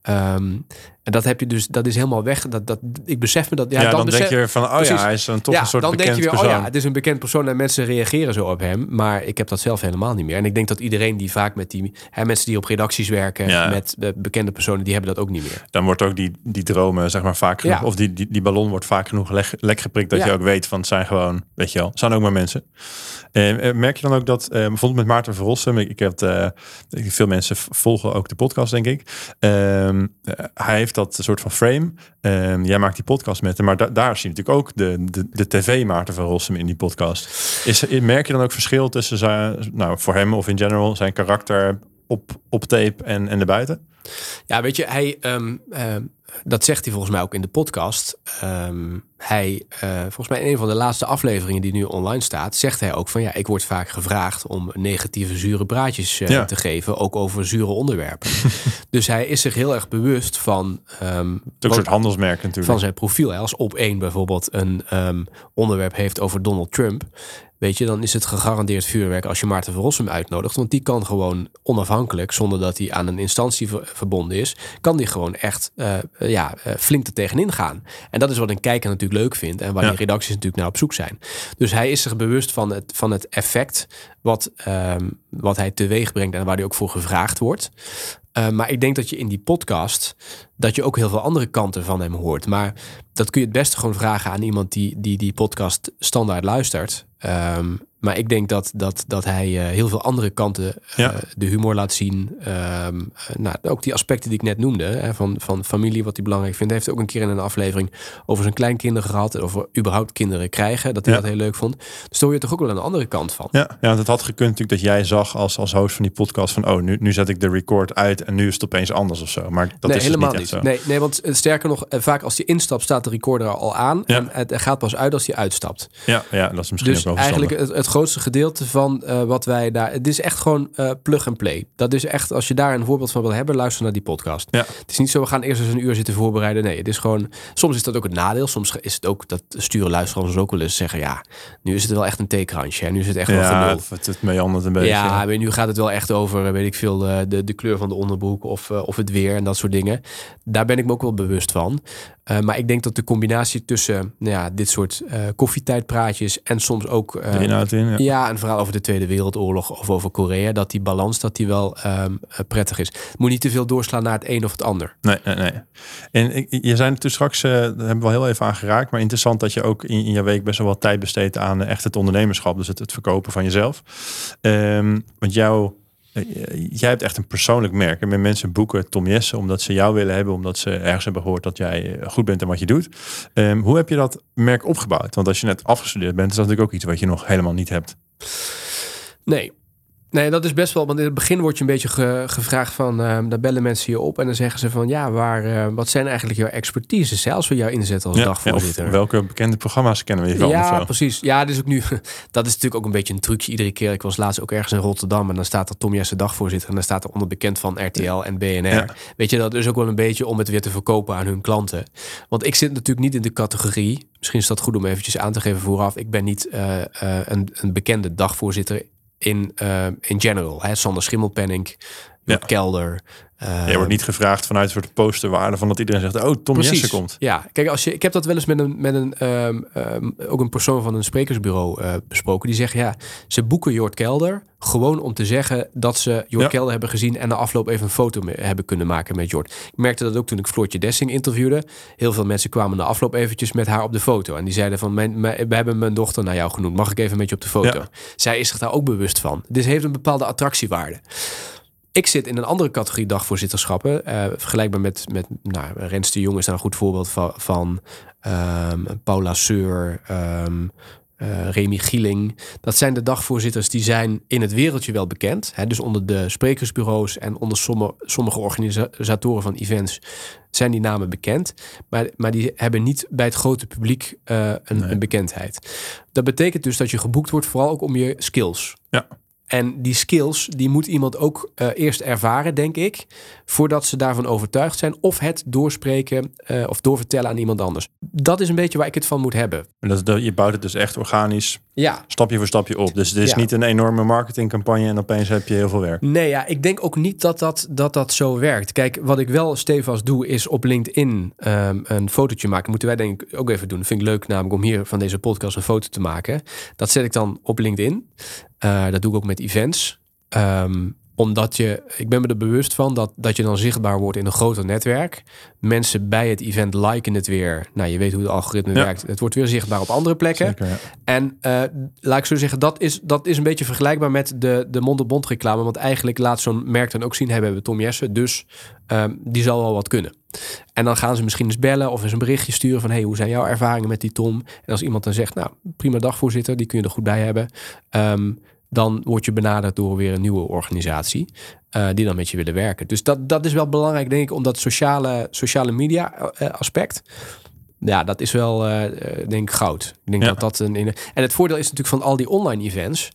Um, en dat heb je dus, dat is helemaal weg. Dat, dat, ik besef me dat. Ja, Ja, dan, besef- denk je van, oh Precies. ja, hij is een, toch ja, een soort dan bekend denk je weer, persoon. oh ja, het is een bekend persoon en mensen reageren zo op hem. Maar ik heb dat zelf helemaal niet meer. En ik denk dat iedereen die vaak met die hè, mensen die op redacties werken, Ja. met bekende personen, die hebben dat ook niet meer. Dan wordt ook die, die dromen, zeg maar, vaak genoeg, Ja. of die, die, die ballon wordt vaak genoeg leg, lek geprikt, dat Ja. je ook weet van, het zijn gewoon, weet je wel, het zijn ook maar mensen. Eh, eh, merk je dan ook dat, eh, bijvoorbeeld met Maarten Verrossen, ik, ik heb eh, veel mensen volgen ook de podcast, denk ik. Ehm, eh, hij heeft dat soort van frame. Ehm, jij maakt die podcast met hem, maar da- daar zie je natuurlijk ook de, de, de tv Maarten van Rossum in die podcast. Is, merk je dan ook verschil tussen zijn, nou, voor hem of in general, zijn karakter op, op tape en, en erbuiten? Ja, weet je, hij, um, um, dat zegt hij volgens mij ook in de podcast. Um, hij, uh, volgens mij in een van de laatste afleveringen die nu online staat, zegt hij ook van ja, ik word vaak gevraagd om negatieve zure praatjes uh, Ja. te geven, ook over zure onderwerpen. dus hij is zich heel erg bewust van. Um, een soort handelsmerk natuurlijk. van zijn profiel. Hè. Als op één bijvoorbeeld een um, onderwerp heeft over Donald Trump. Weet je, dan is het gegarandeerd vuurwerk als je Maarten van Rossum uitnodigt. Want die kan gewoon onafhankelijk, zonder dat hij aan een instantie ver verbonden is, kan die gewoon echt uh, ja, uh, flink er tegenin gaan. En dat is wat een kijker natuurlijk leuk vindt en waar Ja. die redacties natuurlijk naar op zoek zijn. Dus hij is zich bewust van het, van het effect wat, um, wat hij teweeg brengt en waar hij ook voor gevraagd wordt. Uh, maar ik denk dat je in die podcast dat je ook heel veel andere kanten van hem hoort. Maar dat kun je het beste gewoon vragen aan iemand die die, die podcast standaard luistert. Um, Maar ik denk dat, dat, dat hij uh, heel veel andere kanten, Ja. de humor laat zien. Ehm, eh, nou, ook die aspecten die ik net noemde, hè, van, van familie, wat hij belangrijk vindt. Hij heeft ook een keer in een aflevering over zijn kleinkinderen gehad. En over überhaupt kinderen krijgen, dat hij Ja. dat heel leuk vond. Dus daar hoor je toch ook wel een andere kant van. Ja, ja, want het had gekund natuurlijk dat jij zag als, als host van die podcast van... oh, nu, nu zet ik de record uit en nu is het opeens anders of zo. Maar dat nee, is dus helemaal niet niet. zo. Nee, nee, want eh, sterker nog, eh, vaak als hij instapt, staat de recorder al aan. Ja. En het gaat pas uit als hij uitstapt. Ja, ja, dat is misschien Dus ook wel eigenlijk het grootste gedeelte van eh, wat wij daar. Het is echt gewoon eh, plug and play. Dat is echt, als je daar een voorbeeld van wil hebben, luister naar die podcast. Ja. Het is niet zo, we gaan eerst eens een uur zitten voorbereiden. Nee, het is gewoon. Soms is dat ook het nadeel. Soms is het ook dat sturen luisteraars ook wel eens zeggen: ja, nu is het wel echt een theekrantje. En nu is het echt wel Ja, genul. het, het meandert een beetje. Ja, je, nu gaat het wel echt over, eh, weet ik veel, de, de kleur van de onderbroek of, of het weer en dat soort dingen. Daar ben ik me ook wel bewust van. Eh, maar ik denk dat de combinatie tussen nou ja, dit soort eh koffietijdpraatjes en soms ook eh, de inhoud in. Ja. ja, een verhaal over de Tweede Wereldoorlog of over Korea, dat die balans dat die wel ehm, eh, prettig is. Het moet niet te veel doorslaan naar het een of het ander. Nee, nee, nee. En ik, je zijn toen straks, daar hebben we al heel even aan geraakt, maar interessant dat je ook in, in je week best wel wat tijd besteedt aan echt het ondernemerschap, dus het, het verkopen van jezelf. Ehm, want jou, eh, jij hebt echt een persoonlijk merk. En mensen boeken Tom Jessen omdat ze jou willen hebben, omdat ze ergens hebben gehoord dat jij eh, goed bent in wat je doet. Ehm, hoe heb je dat merk opgebouwd? Want als je net afgestudeerd bent, is dat natuurlijk ook iets wat je nog helemaal niet hebt. Nee. Nee, dat is best wel. Want in het begin word je een beetje ge- gevraagd van. ehm dan bellen mensen je op en dan zeggen ze van ja, waar, eh, wat zijn eigenlijk jouw expertises? Als we jou inzetten als Ja, dagvoorzitter. welke bekende programma's kennen we hiervan? Ja, precies. Ja, dus ook nu. Dat is natuurlijk ook een beetje een trucje iedere keer. Ik was laatst ook ergens in Rotterdam en dan staat er Tom Jesse dagvoorzitter en dan staat er onder bekend van RTL en BNR. Weet je, dat is ook wel een beetje om het weer te verkopen aan hun klanten. Want ik zit natuurlijk niet in de categorie. Misschien is dat goed om eventjes aan te geven vooraf. Ik ben niet eh, eh, een, een bekende dagvoorzitter in, eh, in general. Hè? Sander Schimmelpenning, Ja. Kelder. Eh, Je wordt niet gevraagd vanuit een soort posterwaarde van dat iedereen zegt, oh, Tom Jessen komt. ja, kijk, als je, ik heb dat wel eens met een, met een ehm, ehm, ook een persoon van een sprekersbureau eh, besproken. Die zegt, ja, ze boeken Jort Kelder gewoon om te zeggen dat ze Jort Ja. Kelder hebben gezien en de afloop even een foto hebben kunnen maken met Jort. Ik merkte dat ook toen ik Floortje Dessing interviewde. Heel veel mensen kwamen na afloop eventjes met haar op de foto. En die zeiden van, mijn, mijn- we hebben mijn dochter naar jou genoemd. Mag ik even met je op de foto? Ja. Zij is zich daar ook bewust van. Dus heeft een bepaalde attractiewaarde. Ik zit in een andere categorie dagvoorzitterschappen. eh, vergelijkbaar met, met nou, Rens de Jong is daar een goed voorbeeld van. van ehm, Paula Seur, ehm eh, Remy Gieling. Dat zijn de dagvoorzitters die zijn in het wereldje wel bekend. Hè, dus onder de sprekersbureaus en onder sommige, sommige organisatoren van events zijn die namen bekend. Maar, maar die hebben niet bij het grote publiek eh, een, Nee. een bekendheid. Dat betekent dus dat je geboekt wordt vooral ook om je skills. Ja. En die skills, die moet iemand ook eh, eerst ervaren, denk ik, voordat ze daarvan overtuigd zijn. Of het doorspreken eh, of doorvertellen aan iemand anders. Dat is een beetje waar ik het van moet hebben. En dat, dat- je bouwt het dus echt organisch, Ja. stapje voor stapje op. Dus het is Ja. niet een enorme marketingcampagne en opeens heb je heel veel werk. Nee, ja, ik denk ook niet dat dat, dat dat zo werkt. Kijk, wat ik wel stevast doe, is op LinkedIn ehm, een fotootje maken. Moeten wij denk ik ook even doen. Dat vind ik leuk namelijk om hier van deze podcast een foto te maken. Dat zet ik dan op LinkedIn. Eh, dat doe ik ook met events. Ehm, omdat je, ik ben me er bewust van dat, dat je dan zichtbaar wordt in een groter netwerk. Mensen bij het event liken het weer. Nou, je weet hoe het algoritme Ja. werkt. Het wordt weer zichtbaar op andere plekken. Zeker, ja. En eh, laat ik zo zeggen, dat is, dat is een beetje vergelijkbaar met de, de mond-op-mond reclame. Want eigenlijk laat zo'n merk dan ook zien, hey, we hebben Tom Jessen, dus ehm, die zal wel wat kunnen. En dan gaan ze misschien eens bellen of eens een berichtje sturen van... hey, hoe zijn jouw ervaringen met die Tom? En als iemand dan zegt, nou, prima dagvoorzitter, die kun je er goed bij hebben... ehm, dan word je benaderd door weer een nieuwe organisatie... eh, die dan met je willen werken. Dus dat, dat is wel belangrijk, denk ik, om dat sociale, sociale media eh, aspect... Ja, dat is wel, eh, eh, denk ik, goud. Ik denk Ja. dat dat een... En het voordeel is natuurlijk van al die online events...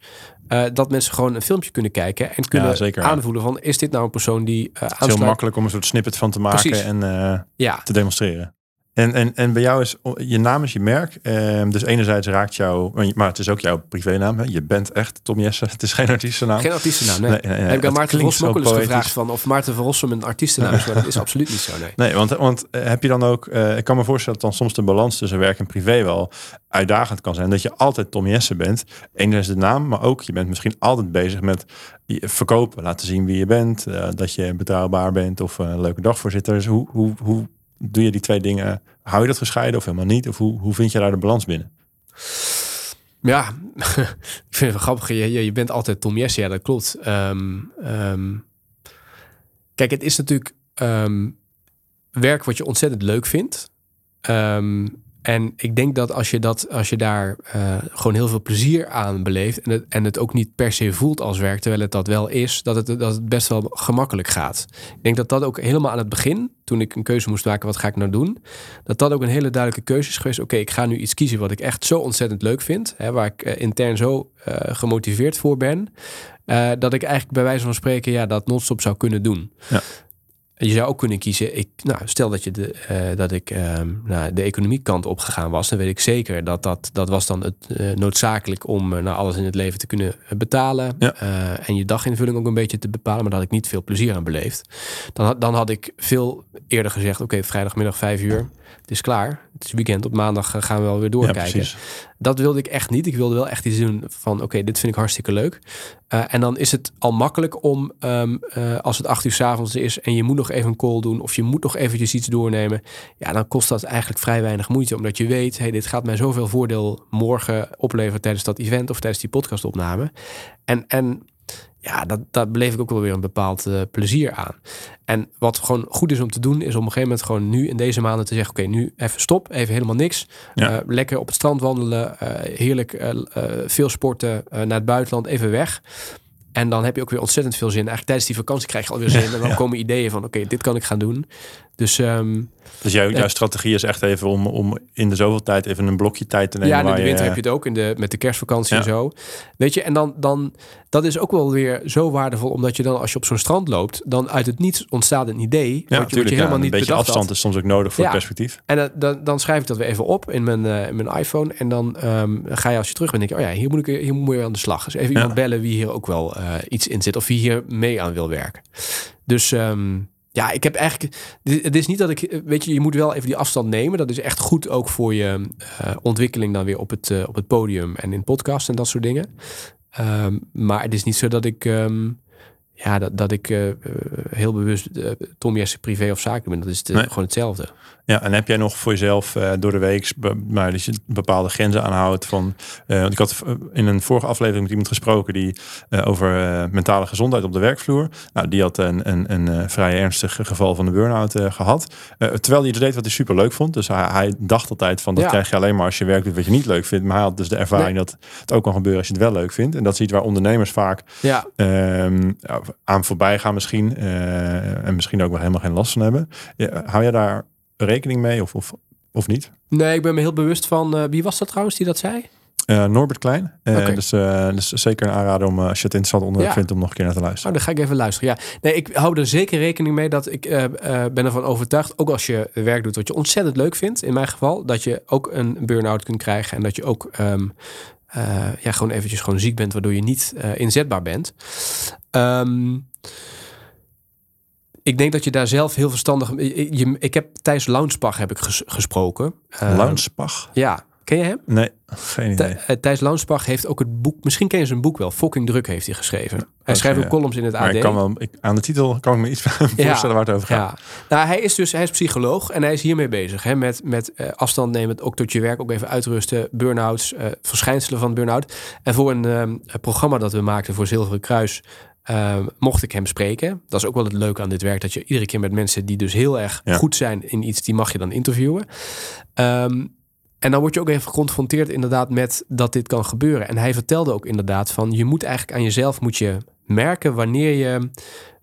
eh, dat mensen gewoon een filmpje kunnen kijken... en kunnen zeker, aanvoelen van... is dit nou een persoon die eh Het is heel makkelijk om een soort snippet van te maken Precies. en eh, Ja, te demonstreren. En, en, en bij jou is je naam is je merk. Ehm, dus enerzijds raakt jou, maar het is ook jouw privénaam. Hè? Je bent echt Tom Jessen. Het is geen artiestennaam. geen artiestennaam. Nee. Nee, nee, nee, Heb ik aan Maarten Rossum ook eens gevraagd van... of Maarten van Rossum een artiestennaam is. maar dat is absoluut niet zo, nee. Nee, want, want eh, heb je dan ook, eh, ik kan me voorstellen dat dan soms de balans tussen werk en privé wel uitdagend kan zijn. Dat je altijd Tom Jessen bent. Enerzijds de naam, maar ook je bent misschien altijd bezig met verkopen, laten zien wie je bent, eh, dat je betrouwbaar bent of een leuke dagvoorzitter. Dus hoe, hoe, hoe doe je die twee dingen? Hou je dat gescheiden of helemaal niet? Of hoe, hoe vind je daar de balans binnen? Ja, ik vind het wel grappig. Je, je, bent altijd Tom Jesse, ja, dat klopt. Ehm, ehm, kijk, het is natuurlijk ehm, werk wat je ontzettend leuk vindt. En ik denk dat als je, dat, als je daar eh, gewoon heel veel plezier aan beleeft en het, en het ook niet per se voelt als werk, terwijl het dat wel is, dat het, dat het best wel gemakkelijk gaat. Ik denk dat dat ook helemaal aan het begin, toen ik een keuze moest maken, wat ga ik nou doen, dat dat ook een hele duidelijke keuze is geweest. Oké, ik ga nu iets kiezen wat ik echt zo ontzettend leuk vind, hè, waar ik eh, intern zo eh, gemotiveerd voor ben, dat ik eigenlijk bij wijze van spreken ja, dat non-stop zou kunnen doen. Ja. Je zou ook kunnen kiezen, ik, nou, stel dat, je de, eh, dat ik nou, de economiekant opgegaan was, dan weet ik zeker dat dat, dat was dan het, eh, noodzakelijk om nou, alles in het leven te kunnen betalen. Ja. en je daginvulling ook een beetje te bepalen, maar daar had ik niet veel plezier aan beleefd. Dan, had- dan had ik veel eerder gezegd, oké, vrijdagmiddag vijf uur, het is klaar. Het is weekend, op maandag eh, gaan we wel weer doorkijken. Dat wilde ik echt niet. Ik wilde wel echt iets doen van oké, dit vind ik hartstikke leuk. Eh, en dan is het al makkelijk om ehm, eh, als het acht uur 's avonds is en je moet nog even een call doen of je moet nog eventjes iets doornemen. Ja, dan kost dat eigenlijk vrij weinig moeite. Omdat je weet, hey, dit gaat mij zoveel voordeel morgen opleveren tijdens dat event of tijdens die podcastopname. En, en ja, dat, daar beleef ik ook wel weer een bepaald eh, plezier aan. En wat gewoon goed is om te doen, is op een gegeven moment gewoon nu in deze maanden te zeggen: Oké, nu even stop, even helemaal niks. Ja. Eh, lekker op het strand wandelen, eh, heerlijk veel sporten, naar het buitenland, even weg. En dan heb je ook weer ontzettend veel zin. Eigenlijk tijdens die vakantie krijg je alweer zin. En dan Ja. komen ideeën van: Oké, dit kan ik gaan doen. Dus ehm, Dus jouw, jouw Ja. strategie is echt even om, om in de zoveel tijd even een blokje tijd te nemen. ja, en in de winter je, heb je het ook in de, met de kerstvakantie Ja. en zo. Weet je, en dan, dan, dat is ook wel weer zo waardevol, omdat je dan, als je op zo'n strand loopt, dan uit het niets ontstaat een idee. Ja, wat, je, wat je natuurlijk. Ja, helemaal een niet beetje bedacht afstand had. is soms ook nodig voor Ja. het perspectief. En dan, dan, dan schrijf ik dat weer even op in mijn, eh, in mijn iPhone. En dan ehm, ga je als je terug bent, denk je, oh ja, hier moet ik hier moet weer aan de slag. Dus even iemand bellen wie hier ook wel eh, iets in zit of wie hier mee aan wil werken. Dus ehm, ja, ik heb eigenlijk. Het is niet dat ik. Weet je, je moet wel even die afstand nemen. Dat is echt goed ook voor je eh, ontwikkeling dan weer op het, eh, op het podium en in podcast en dat soort dingen. Ehm, maar het is niet zo dat ik. ehm, ja, dat, dat ik eh, eh, heel bewust eh, Tom Jesse privé of zaken ben. Dat is de- Nee. gewoon hetzelfde. Ja, en heb jij nog voor jezelf door de week, be- maar dat je bepaalde grenzen aanhoudt van. want ik had in een vorige aflevering met iemand gesproken die over mentale gezondheid op de werkvloer. Nou, die had een, een, een vrij ernstig geval van de burn-out eh, gehad. Eh, terwijl hij iets deed wat hij super leuk vond. Dus hij, hij dacht altijd van dat Ja. krijg je alleen maar als je werk doet wat je niet leuk vindt. Maar hij had dus de ervaring dat het ook kan gebeuren als je het wel leuk vindt. En dat is iets waar ondernemers vaak Ja, ehm, ja, aan voorbij gaan misschien. eh, en misschien ook wel helemaal geen last van hebben. Ja, hou jij daar rekening mee of, of, of niet? Nee, ik ben me heel bewust van. eh, wie was dat trouwens die dat zei? Eh, Norbert Klein. Oké. dus, dus zeker een aanrader om, als je het interessant onderwerp Ja. vindt, om nog een keer naar te Oh, luisteren. dan ga ik even luisteren. Ja, nee, ik hou er zeker rekening mee dat ik ben ervan overtuigd, ook als je werk doet wat je ontzettend leuk vindt, in mijn geval, dat je ook een burn-out kunt krijgen en dat je ook ehm, eh, ja, gewoon eventjes gewoon ziek bent, waardoor je niet eh, inzetbaar bent. Ehm, ik denk dat je daar zelf heel verstandig. Je, ik heb Thijs Launsbach heb ik ges- gesproken. Eh, Launsbach? Ja, ken je hem? Nee, geen idee. Thij- eh, Thijs Launsbach heeft ook het boek, misschien ken je zijn boek wel, Fucking Druk heeft hij geschreven. Hij Oké, schrijft ook ja. columns in het Maar AD. ik kan wel, ik, aan de titel kan ik me iets voorstellen waar het over gaat. Ja, nou, hij is dus hij is psycholoog en hij is hiermee bezig. Hè, met met eh, afstand nemen, ook tot je werk, ook even uitrusten, burn-outs, eh, verschijnselen van burn-out. En voor een ehm, programma dat we maakten voor Zilveren Kruis, ehm, mocht ik hem spreken. Dat is ook wel het leuke aan dit werk, dat je iedere keer met mensen die dus heel erg Ja. goed zijn in iets, die mag je dan interviewen. Ehm, en dan word je ook even geconfronteerd inderdaad met dat dit kan gebeuren. En hij vertelde ook inderdaad van je moet eigenlijk aan jezelf moet je merken wanneer je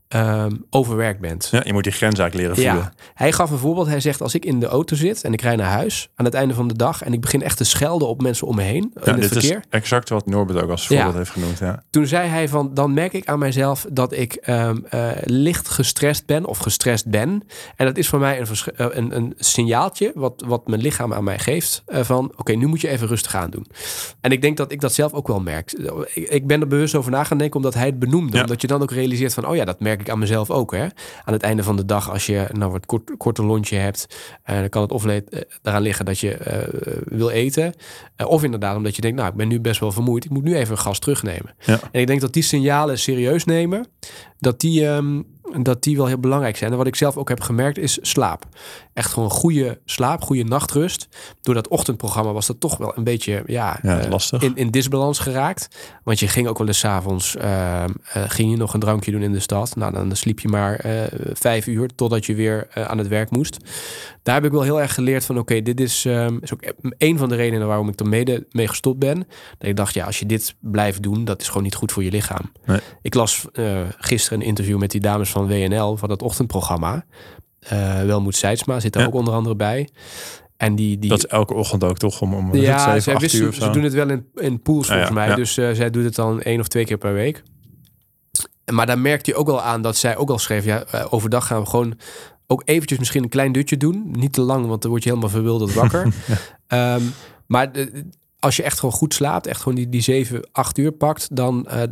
ehm, overwerkt bent. Ja, je moet die grens eigenlijk leren voelen. Ja, hij gaf een voorbeeld. Hij zegt: Als ik in de auto zit en ik rij naar huis aan het einde van de dag en ik begin echt te schelden op mensen om me heen Ja, in het dit verkeer. is exact wat Norbert ook als Ja. voorbeeld heeft genoemd. Ja. Toen zei hij van, dan merk ik aan mijzelf dat ik ehm, eh, licht gestrest ben of gestrest ben. En dat is voor mij een, eh, een, een signaaltje wat, wat mijn lichaam aan mij geeft eh, van, oké, nu moet je even rustig aan doen. En ik denk dat ik dat zelf ook wel merk. Ik, ik ben er bewust over na gaan denken omdat hij het benoemde. Omdat je dan ook realiseert van, oh ja, dat merk ik aan mezelf ook. Hè? Aan het einde van de dag, als je nou wat kort, korte lontje hebt, eh, dan kan het of le- eh, eraan liggen dat je eh, wil eten. Of inderdaad omdat je denkt, nou, ik ben nu best wel vermoeid. Ik moet nu even gas terugnemen. Ja. En ik denk dat die signalen serieus nemen, dat die, ehm, dat die wel heel belangrijk zijn. En wat ik zelf ook heb gemerkt is slaap. Echt gewoon goede slaap, goede nachtrust. Door dat ochtendprogramma was dat toch wel een beetje ja, Ja, eh, lastig. in, in disbalans geraakt. Want je ging ook wel eens avonds eh, eh, ging je nog een drankje doen in de stad. Nou, dan sliep je maar eh, vijf uur totdat je weer aan het werk moest. Daar heb ik wel heel erg geleerd van oké, dit is, ehm, is ook een van de redenen waarom ik er mede mee gestopt ben. Dat ik dacht, ja, als je dit blijft doen, dat is gewoon niet goed voor je lichaam. Nee. Ik las gisteren een interview met die dames van WNL van het ochtendprogramma. Eh Welmoed Seidsma zit daar Ja. ook onder andere bij. En die, die Dat is elke ochtend ook toch om, om ja, 7, zij 8 wisten, uur of ze doen het wel in, in pools Ja, volgens ja, mij. Dus eh, zij doet het dan één of twee keer per week. Maar daar merkte je ook wel aan dat zij ook al schreef... Ja, eh, overdag gaan we gewoon ook eventjes misschien een klein dutje doen. Niet te lang, want dan word je helemaal verwilderd wakker. Ehm, maar de- als je echt gewoon goed slaapt, echt gewoon die, die 7, 8 uur pakt, dan eh,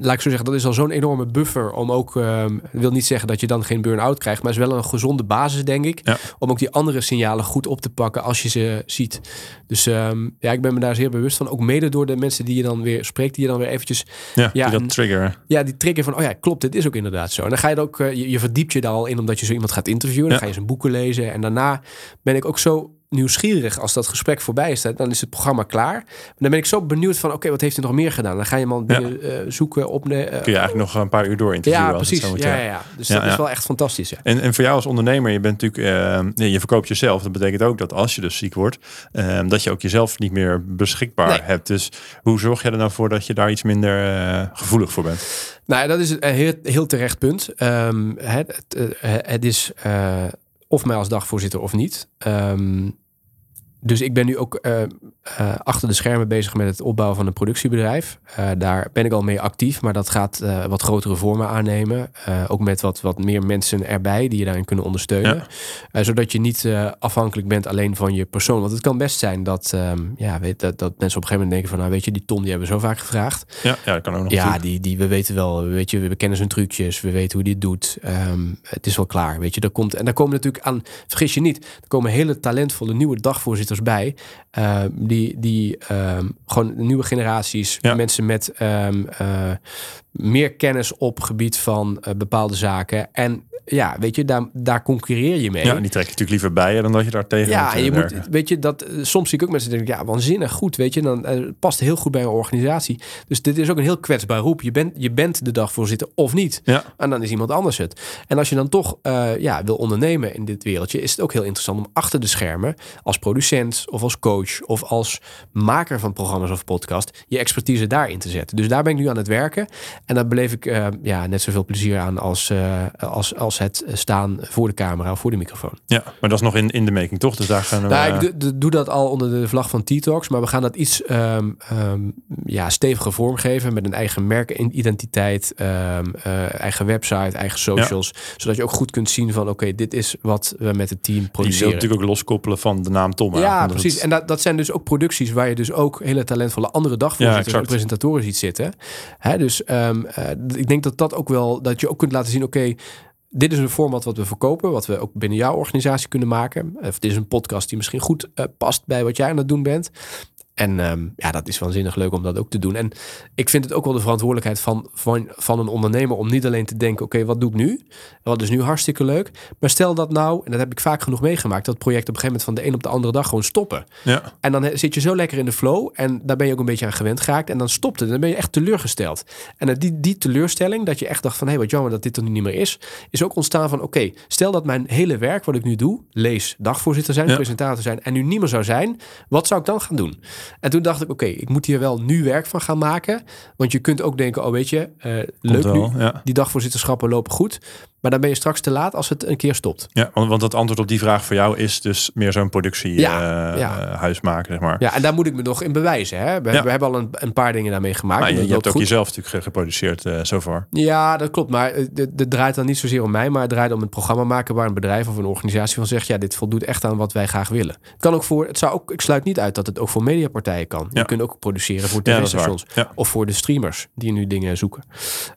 laat ik zo zeggen, dat is al zo'n enorme buffer om ook, ehm wil niet zeggen dat je dan geen burn-out krijgt, maar is wel een gezonde basis, denk ik, Ja. om ook die andere signalen goed op te pakken als je ze ziet. Dus ehm, ja, ik ben me daar zeer bewust van, ook mede door de mensen die je dan weer spreekt, die je dan weer eventjes Ja, Ja, die dat en- triggeren. ja, die trigger van, oh ja, klopt, dit is ook inderdaad zo. En dan ga je er ook, eh, je, je verdiept je daar al in omdat je zo iemand gaat interviewen. Dan Ja. ga je zijn boeken lezen. En daarna ben ik ook zo nieuwsgierig als dat gesprek voorbij is. Dan is het programma klaar. Maar dan ben ik zo benieuwd van, oké, wat heeft hij nog meer gedaan? Dan ga je man Ja. eh, zoeken op... de Kun je eigenlijk nog een paar uur door interviewen. ja, precies. moet, Ja, ja, ja. Dus dat is wel echt fantastisch. Ja. En, en voor jou als ondernemer, je bent natuurlijk, nee, je verkoopt jezelf. Dat betekent ook dat als je dus ziek wordt, dat je ook jezelf niet meer beschikbaar Nee. hebt. Dus hoe zorg je er nou voor dat je daar iets minder gevoelig voor bent? Nou, dat is een heel, heel terecht punt. Ehm, het, het, het is of mij als dagvoorzitter of niet. Ehm, dus ik ben nu ook eh, eh, achter de schermen bezig met het opbouwen van een productiebedrijf. Eh, daar ben ik al mee actief, maar dat gaat wat grotere vormen aannemen. Ook met wat, wat meer mensen erbij die je daarin kunnen ondersteunen. Ja. Zodat je niet afhankelijk bent alleen van je persoon. Want het kan best zijn dat, ehm, ja, weet, dat, dat mensen op een gegeven moment denken van... nou weet je, die Tom die hebben we zo vaak gevraagd. Ja, ja dat kan ook nog. Ja, die, die, we weten wel, weet je, we kennen zijn trucjes, we weten hoe die het doet. Ehm, het is wel klaar, weet je. Er komt, en daar komen natuurlijk aan, vergis je niet, er komen hele talentvolle nieuwe dagvoorzitters bij. ehm, die die ehm, gewoon nieuwe generaties, Ja. mensen met ehm, eh, meer kennis op gebied van eh, bepaalde zaken. En ja, weet je, daar, daar concurreer je mee. Ja, en die trek je natuurlijk liever bij je dan dat je daar tegen Ja, moet, en eh, je moet, weet je, dat eh, soms zie ik ook mensen denken, ja, waanzinnig goed, weet je, dan past heel goed bij een organisatie. Dus dit is ook een heel kwetsbaar roep. Je bent, je bent de dagvoorzitter of niet. Ja. En dan is iemand anders het. En als je dan toch ja, wil ondernemen in dit wereldje, is het ook heel interessant om achter de schermen als producent of als coach of als maker van programma's of podcast je expertise daarin te zetten. Dus daar ben ik nu aan het werken. En daar beleef ik eh, ja, net zoveel plezier aan als, eh, als, als het staan voor de camera of voor de microfoon. ja, maar dat is nog in, in de making, toch? Dus daar gaan we... Nou, ik doe- doe, dat al onder de vlag van T-Talks, maar we gaan dat iets ehm, ehm, ja, steviger vormgeven met een eigen merkidentiteit, ehm, eh, eigen website, eigen socials, zodat je ook goed kunt zien van oké, dit is wat we met het team die wil produceren. natuurlijk ook loskoppelen van de naam Tom. Ja, precies. het- En dat, dat zijn dus ook producties waar je dus ook hele talentvolle andere Ja, dagvoorzitters en exact. presentatoren ziet zitten. Hè, dus ehm, eh, ik denk dat dat ook wel, dat je ook kunt laten zien, oké, dit is een format wat we verkopen, wat we ook binnen jouw organisatie kunnen maken. Of dit is een podcast die misschien goed eh, past bij wat jij aan het doen bent. En ehm, ja, dat is waanzinnig leuk om dat ook te doen. En ik vind het ook wel de verantwoordelijkheid van, van, van een ondernemer om niet alleen te denken: oké, wat doe ik nu? Wat is nu hartstikke leuk. Maar stel dat nou, en dat heb ik vaak genoeg meegemaakt, dat project op een gegeven moment van de een op de andere dag gewoon stoppen. Ja, En dan zit je zo lekker in de flow en daar ben je ook een beetje aan gewend geraakt. En dan stopt het. Dan ben je echt teleurgesteld. En die, die teleurstelling, dat je echt dacht van... hé, hey, wat jammer dat dit er nu niet meer is... is ook ontstaan van, oké, stel dat mijn hele werk wat ik nu doe... lees, dagvoorzitter zijn, Ja. presentator zijn... en nu niet meer zou zijn, wat zou ik dan gaan doen? En toen dacht ik, oké, ik moet hier wel nu werk van gaan maken. Want je kunt ook denken, oh weet je, eh, leuk nu. ja. Die dagvoorzitterschappen lopen goed. Maar dan ben je straks te laat als het een keer stopt. Ja, want, want het antwoord op die vraag voor jou is dus meer zo'n productiehuis Ja, ja. huis maken, zeg maar. Ja, en daar moet ik me nog in bewijzen. Hè? We, hebben al een, een paar dingen daarmee gemaakt. Maar en je, hebt ook goed. jezelf natuurlijk ge- geproduceerd eh zo far. Ja, dat klopt. Maar eh, het draait dan niet zozeer om mij, maar het draait om een programma maken waar een bedrijf of een organisatie van zegt: ja, dit voldoet echt aan wat wij graag willen. Het kan ook voor, het zou ook, ik sluit niet uit dat het ook voor mediapartijen kan. Je kunt ook produceren voor tv-stations of voor de streamers die nu dingen zoeken.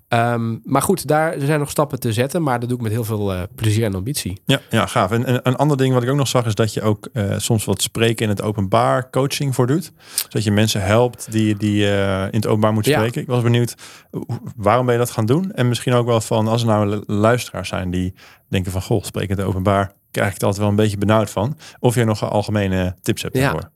Ehm, maar goed, daar er zijn nog stappen te zetten. Maar maar dat doe ik met heel veel uh, plezier en ambitie. Ja, ja gaaf. En, en, een ander ding wat ik ook nog zag is dat je ook uh, soms wat spreken in het openbaar coaching voor doet. Zodat je mensen helpt die, die uh, in het openbaar moeten spreken. Ja. Ik was benieuwd, waarom ben je dat gaan doen? En misschien ook wel van, als er nou luisteraars zijn die denken van, goh, spreken in het openbaar krijg ik het altijd wel een beetje benauwd van. Of je nog algemene tips hebt daarvoor.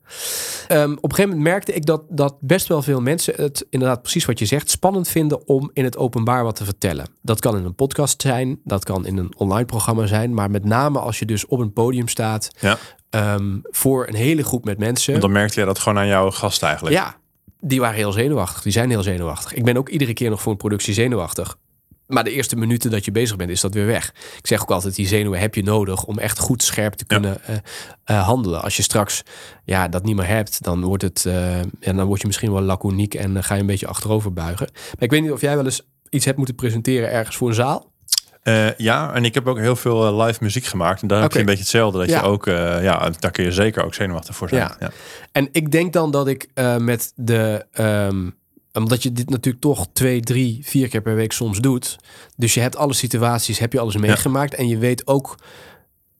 Ja. Um, op een gegeven moment merkte ik dat, dat best wel veel mensen het inderdaad precies wat je zegt spannend vinden om in het openbaar wat te vertellen. Dat kan in een podcast zijn, dat kan in een online programma zijn, maar met name als je dus op een podium staat ja. um, voor een hele groep met mensen. Want dan merkte je dat gewoon aan jouw gast eigenlijk. Ja, die waren heel zenuwachtig. Die zijn heel zenuwachtig. Ik ben ook iedere keer nog voor een productie zenuwachtig. Maar de eerste minuten dat je bezig bent, is dat weer weg. Ik zeg ook altijd, die zenuwen heb je nodig om echt goed scherp te kunnen ja. uh, uh, handelen. Als je straks ja, dat niet meer hebt, dan, wordt het, uh, ja, dan word je misschien wel laconiek en ga je een beetje achterover buigen. Maar ik weet niet of jij wel eens iets hebt moeten presenteren ergens voor een zaal. Uh, ja, en ik heb ook heel veel live muziek gemaakt. En daar okay. heb je een beetje hetzelfde. Dat ja. je ook, uh, ja, daar kun je zeker ook zenuwachtig voor zijn. Ja. ja. En ik denk dan dat ik met de. Um, omdat je dit natuurlijk toch twee, drie, vier keer per week soms doet. Dus je hebt alle situaties, heb je alles meegemaakt. Ja. En je weet ook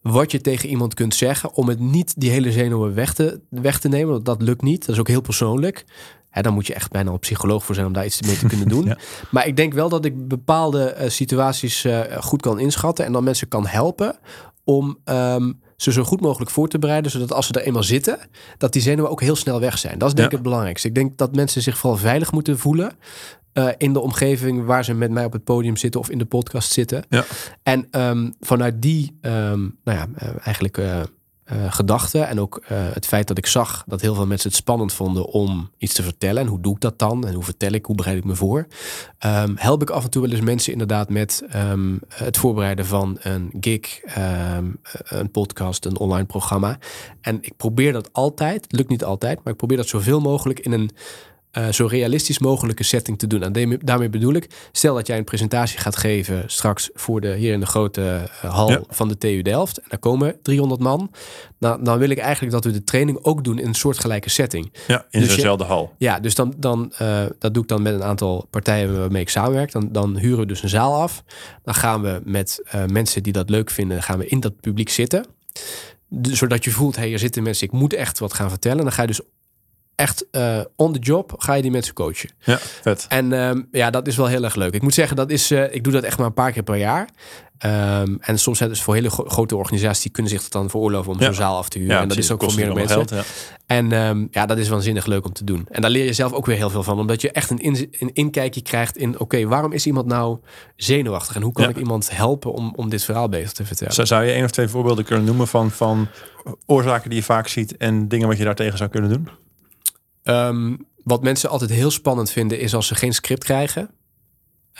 wat je tegen iemand kunt zeggen. Om het niet die hele zenuwen weg te, weg te nemen. Want dat lukt niet. Dat is ook heel persoonlijk. Hè, dan moet je echt bijna een psycholoog voor zijn om daar iets mee te kunnen doen. ja. Maar ik denk wel dat ik bepaalde uh, situaties uh, goed kan inschatten. En dan mensen kan helpen om um, ze zo goed mogelijk voor te bereiden, zodat als ze er eenmaal zitten, dat die zenuwen ook heel snel weg zijn. Dat is denk ik ja. het belangrijkste. Ik denk dat mensen zich vooral veilig moeten voelen uh, in de omgeving waar ze met mij op het podium zitten of in de podcast zitten. Ja. En um, vanuit die, um, nou ja, uh, eigenlijk uh, gedachten en ook uh, het feit dat ik zag dat heel veel mensen het spannend vonden om iets te vertellen. En hoe doe ik dat dan? En hoe vertel ik? Hoe bereid ik me voor? Um, help ik af en toe wel eens mensen inderdaad met um, het voorbereiden van een gig, um, een podcast, een online programma. En ik probeer dat altijd, het lukt niet altijd, maar ik probeer dat zoveel mogelijk in een uh, zo realistisch mogelijke setting te doen. En daarmee bedoel ik, stel dat jij een presentatie gaat geven straks voor de, hier in de grote uh, hal ja. van de TU Delft. En daar komen 300 man. Nou, dan wil ik eigenlijk dat we de training ook doen in een soortgelijke setting. Ja, in dus dezelfde hal. Ja, dus dan, dan uh, dat doe ik dan met een aantal partijen waarmee ik samenwerk. Dan, dan huren we dus een zaal af. Dan gaan we met mensen die dat leuk vinden, gaan we in dat publiek zitten. Dus, zodat je voelt, hé, hey, er zitten mensen, ik moet echt wat gaan vertellen. Dan ga je dus echt uh, on the job ga je die mensen coachen. Ja, vet. En um, ja, dat is wel heel erg leuk. Ik moet zeggen, dat is, uh, ik doe dat echt maar een paar keer per jaar. Um, en soms zijn dus voor hele gro grote organisaties die kunnen zich dat dan veroorloven om ja. zo'n zaal af te huren. Ja, en dat is ook voor meer mensen. Geld, ja. En um, ja, dat is waanzinnig leuk om te doen. En daar leer je zelf ook weer heel veel van, omdat je echt een, in, een inkijkje krijgt in: oké, okay, waarom is iemand nou zenuwachtig en hoe kan ik iemand helpen om, om dit verhaal beter te vertellen? Zou, zou je één of twee voorbeelden kunnen noemen van, van oorzaken die je vaak ziet en dingen wat je daartegen zou kunnen doen? Um, wat mensen altijd heel spannend vinden is als ze geen script krijgen.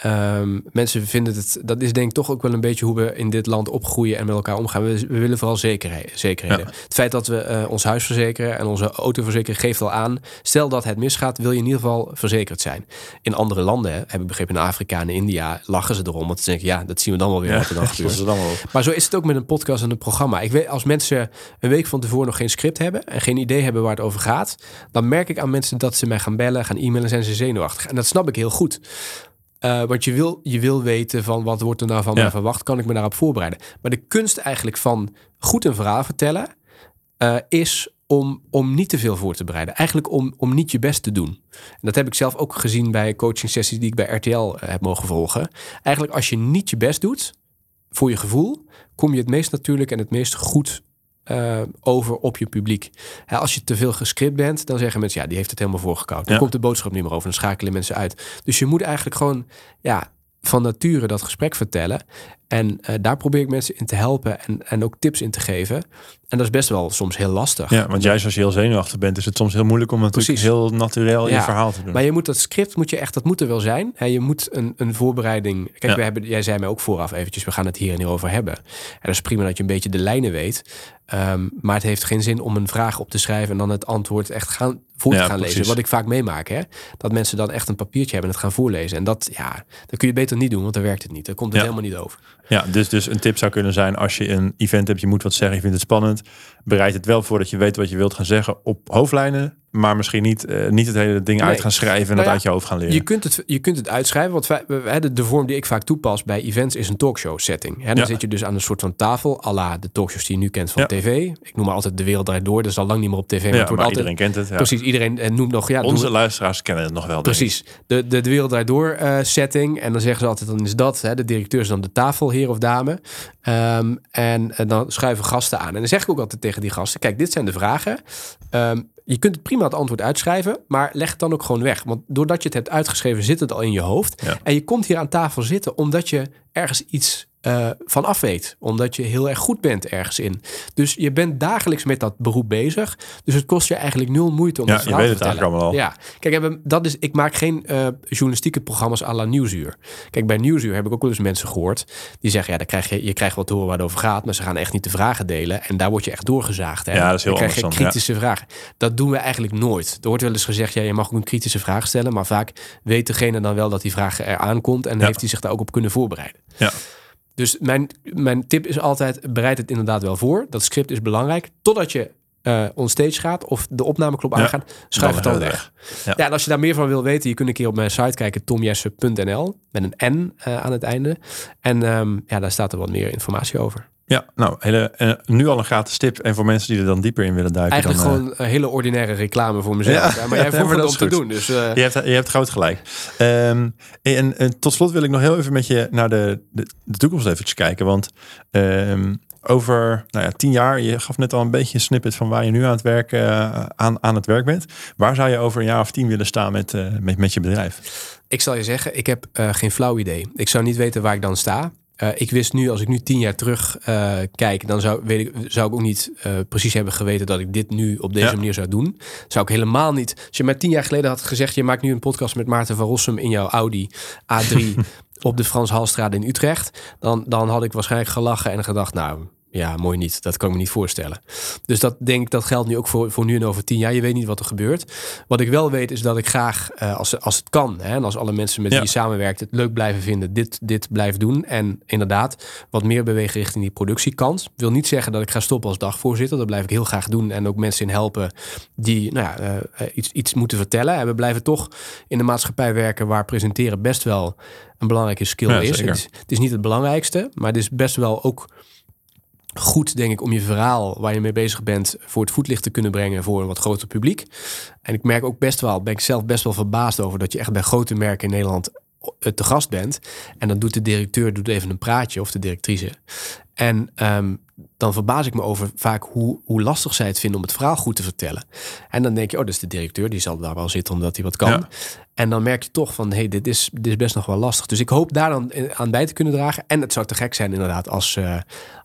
Um, mensen vinden het, dat is denk ik toch ook wel een beetje hoe we in dit land opgroeien en met elkaar omgaan. We, we willen vooral zekerheid, zekerheden. Ja. Het feit dat we uh, ons huis verzekeren en onze auto verzekeren geeft al aan. Stel dat het misgaat, wil je in ieder geval verzekerd zijn. In andere landen, hè, heb ik begrepen, in Afrika en India lachen ze erom. Want ze denken, ja, dat zien we dan wel weer ja, wat er dan gebeurt. dan wel. Maar zo is het ook met een podcast en een programma. Ik weet, als mensen een week van tevoren nog geen script hebben en geen idee hebben waar het over gaat, dan merk ik aan mensen dat ze mij gaan bellen, gaan e-mailen, zijn ze zenuwachtig. En dat snap ik heel goed. Uh, want je wil, je wil weten van wat wordt er nou van ja. verwacht, kan ik me daarop voorbereiden. Maar de kunst eigenlijk van goed een verhaal vertellen uh, is om, om niet te veel voor te bereiden. Eigenlijk om, om niet je best te doen. En dat heb ik zelf ook gezien bij coaching sessies die ik bij RTL uh, heb mogen volgen. Eigenlijk als je niet je best doet, voor je gevoel, kom je het meest natuurlijk en het meest goed uh, over op je publiek. Ja, als je te veel gescript bent, dan zeggen mensen, ja, die heeft het helemaal voorgekoud. Dan ja. komt de boodschap niet meer over, dan schakelen mensen uit. Dus je moet eigenlijk gewoon, ja, van nature dat gesprek vertellen. En uh, daar probeer ik mensen in te helpen en, en ook tips in te geven. En dat is best wel soms heel lastig. Ja, want juist als je heel zenuwachtig bent, is het soms heel moeilijk om natuurlijk Precies. heel natuurlijk ja, je verhaal te doen. Maar je moet dat script, moet je echt, dat moet er wel zijn. He, je moet een, een voorbereiding. Kijk, ja. we hebben, jij zei mij ook vooraf eventjes, we gaan het hier en hier over hebben. En dat is prima dat je een beetje de lijnen weet. Um, maar het heeft geen zin om een vraag op te schrijven en dan het antwoord echt gaan voor te ja, gaan precies. lezen. Wat ik vaak meemaak, hè? dat mensen dan echt een papiertje hebben en het gaan voorlezen. En dat, ja, dat kun je beter niet doen, want dan werkt het niet. Dan komt het ja. helemaal niet over. Ja, dus, dus een tip zou kunnen zijn als je een event hebt, je moet wat zeggen, je vindt het spannend. Bereid het wel voor dat je weet wat je wilt gaan zeggen op hoofdlijnen. Maar misschien niet, eh, niet het hele ding Nee. uit gaan schrijven en het ja, uit je hoofd gaan leren. Je kunt, het, je kunt het uitschrijven, want wij, de, de vorm die ik vaak toepas bij events is een talkshow setting. Hè, dan Ja. zit je dus aan een soort van tafel, à la de talkshows die je nu kent van Ja. tv. Ik noem maar altijd De Wereld Draait Door, dat is al lang niet meer op tv, maar ja, het wordt maar altijd... iedereen kent het. Ja. Precies, iedereen eh, noemt nog... Ja, Onze luisteraars kennen het nog wel. Precies. De, de, de Wereld Draait Door eh, setting. En dan zeggen ze altijd, dan is dat, hè, de directeur is dan de tafel, heer of dame. Ehm, en, en dan schuiven gasten aan. En dan zeg ik ook altijd tegen die gasten, kijk, dit zijn de vragen. Ehm, je kunt het prima het antwoord uitschrijven, maar leg het dan ook gewoon weg. Want doordat je het hebt uitgeschreven, zit het al in je hoofd. Ja. En je komt hier aan tafel zitten omdat je ergens iets eh, van af weet. Omdat je heel erg goed bent ergens in. Dus je bent dagelijks met dat beroep bezig. Dus het kost je eigenlijk nul moeite om Ja, het je weet te het vertellen. eigenlijk allemaal Ja, kijk, dat is, ik maak geen eh, journalistieke programma's à la Nieuwsuur. Kijk, bij Nieuwsuur heb ik ook wel eens mensen gehoord die zeggen, ja, dan krijg je, je krijgt wel te horen waar het over gaat, maar ze gaan echt niet de vragen delen. En daar word je echt doorgezaagd. Hè? Ja, dat is heel dan krijg je ja. kritische vragen. Dat doen we eigenlijk nooit. Er wordt wel eens gezegd, ja, je mag ook een kritische vraag stellen, maar vaak weet degene dan wel dat die vraag eraan komt en Ja. heeft hij zich daar ook op kunnen voorbereiden. Ja. Dus mijn, mijn tip is altijd, bereid het inderdaad wel voor. Dat script is belangrijk. Totdat je eh onstage gaat of de opnameknop Ja, aangaat, schrijf het dan weg. Ja. Ja. en als je daar meer van wil weten, je kunt een keer op mijn site kijken, tomjesse.nl, met een N eh, aan het einde. En ehm, ja, daar staat er wat meer informatie over. Ja, nou, hele, eh, nu al een gratis tip. En voor mensen die er dan dieper in willen duiken. Eigenlijk dan, gewoon een hele ordinaire reclame voor mezelf. Ja. maar jij vroeg het om te doen. Dus eh, Je hebt, je hebt groot gelijk. Ehm, en, en tot slot wil ik nog heel even met je naar de, de, de toekomst eventjes kijken. Want ehm, over nou ja, tien jaar, je gaf net al een beetje een snippet van waar je nu aan het werk, eh, aan, aan het werk bent. Waar zou je over een jaar of tien willen staan met, met, met je bedrijf? ik zal je zeggen, ik heb geen flauw idee. Ik zou niet weten waar ik dan sta. Eh, ik wist nu, als ik nu tien jaar terug eh, kijk, dan zou, weet ik, zou ik ook niet eh, precies hebben geweten dat ik dit nu op deze Ja. manier zou doen. Zou ik helemaal niet. Als je mij tien jaar geleden had gezegd, je maakt nu een podcast met Maarten van Rossum in jouw Audi A3 op de Frans Halstraat in Utrecht, dan, dan had ik waarschijnlijk gelachen en gedacht, nou ja, mooi niet. Dat kan ik me niet voorstellen. Dus dat denk ik, dat geldt nu ook voor, voor nu en over tien jaar. Je weet niet wat er gebeurt. Wat ik wel weet is dat ik graag, eh, als, als het kan, hè, en als alle mensen met Ja. wie je samenwerkt het leuk blijven vinden, dit, dit blijft doen. En inderdaad, wat meer bewegen richting die productiekant. Wil niet zeggen dat ik ga stoppen als dagvoorzitter. Dat blijf ik heel graag doen. En ook mensen in helpen die nou ja, eh, iets, iets moeten vertellen. En we blijven toch in de maatschappij werken waar presenteren best wel een belangrijke skill Ja, is. zeker. Het, is. het is niet het belangrijkste, maar het is best wel ook goed, denk ik, om je verhaal waar je mee bezig bent voor het voetlicht te kunnen brengen voor een wat groter publiek. En ik merk ook best wel, ben ik zelf best wel verbaasd over dat je echt bij grote merken in Nederland te gast bent. En dan doet de directeur doet even een praatje of de directrice. En ehm, dan verbaas ik me over vaak hoe, hoe lastig zij het vinden om het verhaal goed te vertellen. En dan denk je, oh, is de directeur, die zal daar wel zitten omdat hij wat kan. Ja. En dan merk je toch van, hey, dit is, dit is best nog wel lastig. Dus ik hoop daar dan in- aan bij te kunnen dragen. En het zou te gek zijn inderdaad als, eh,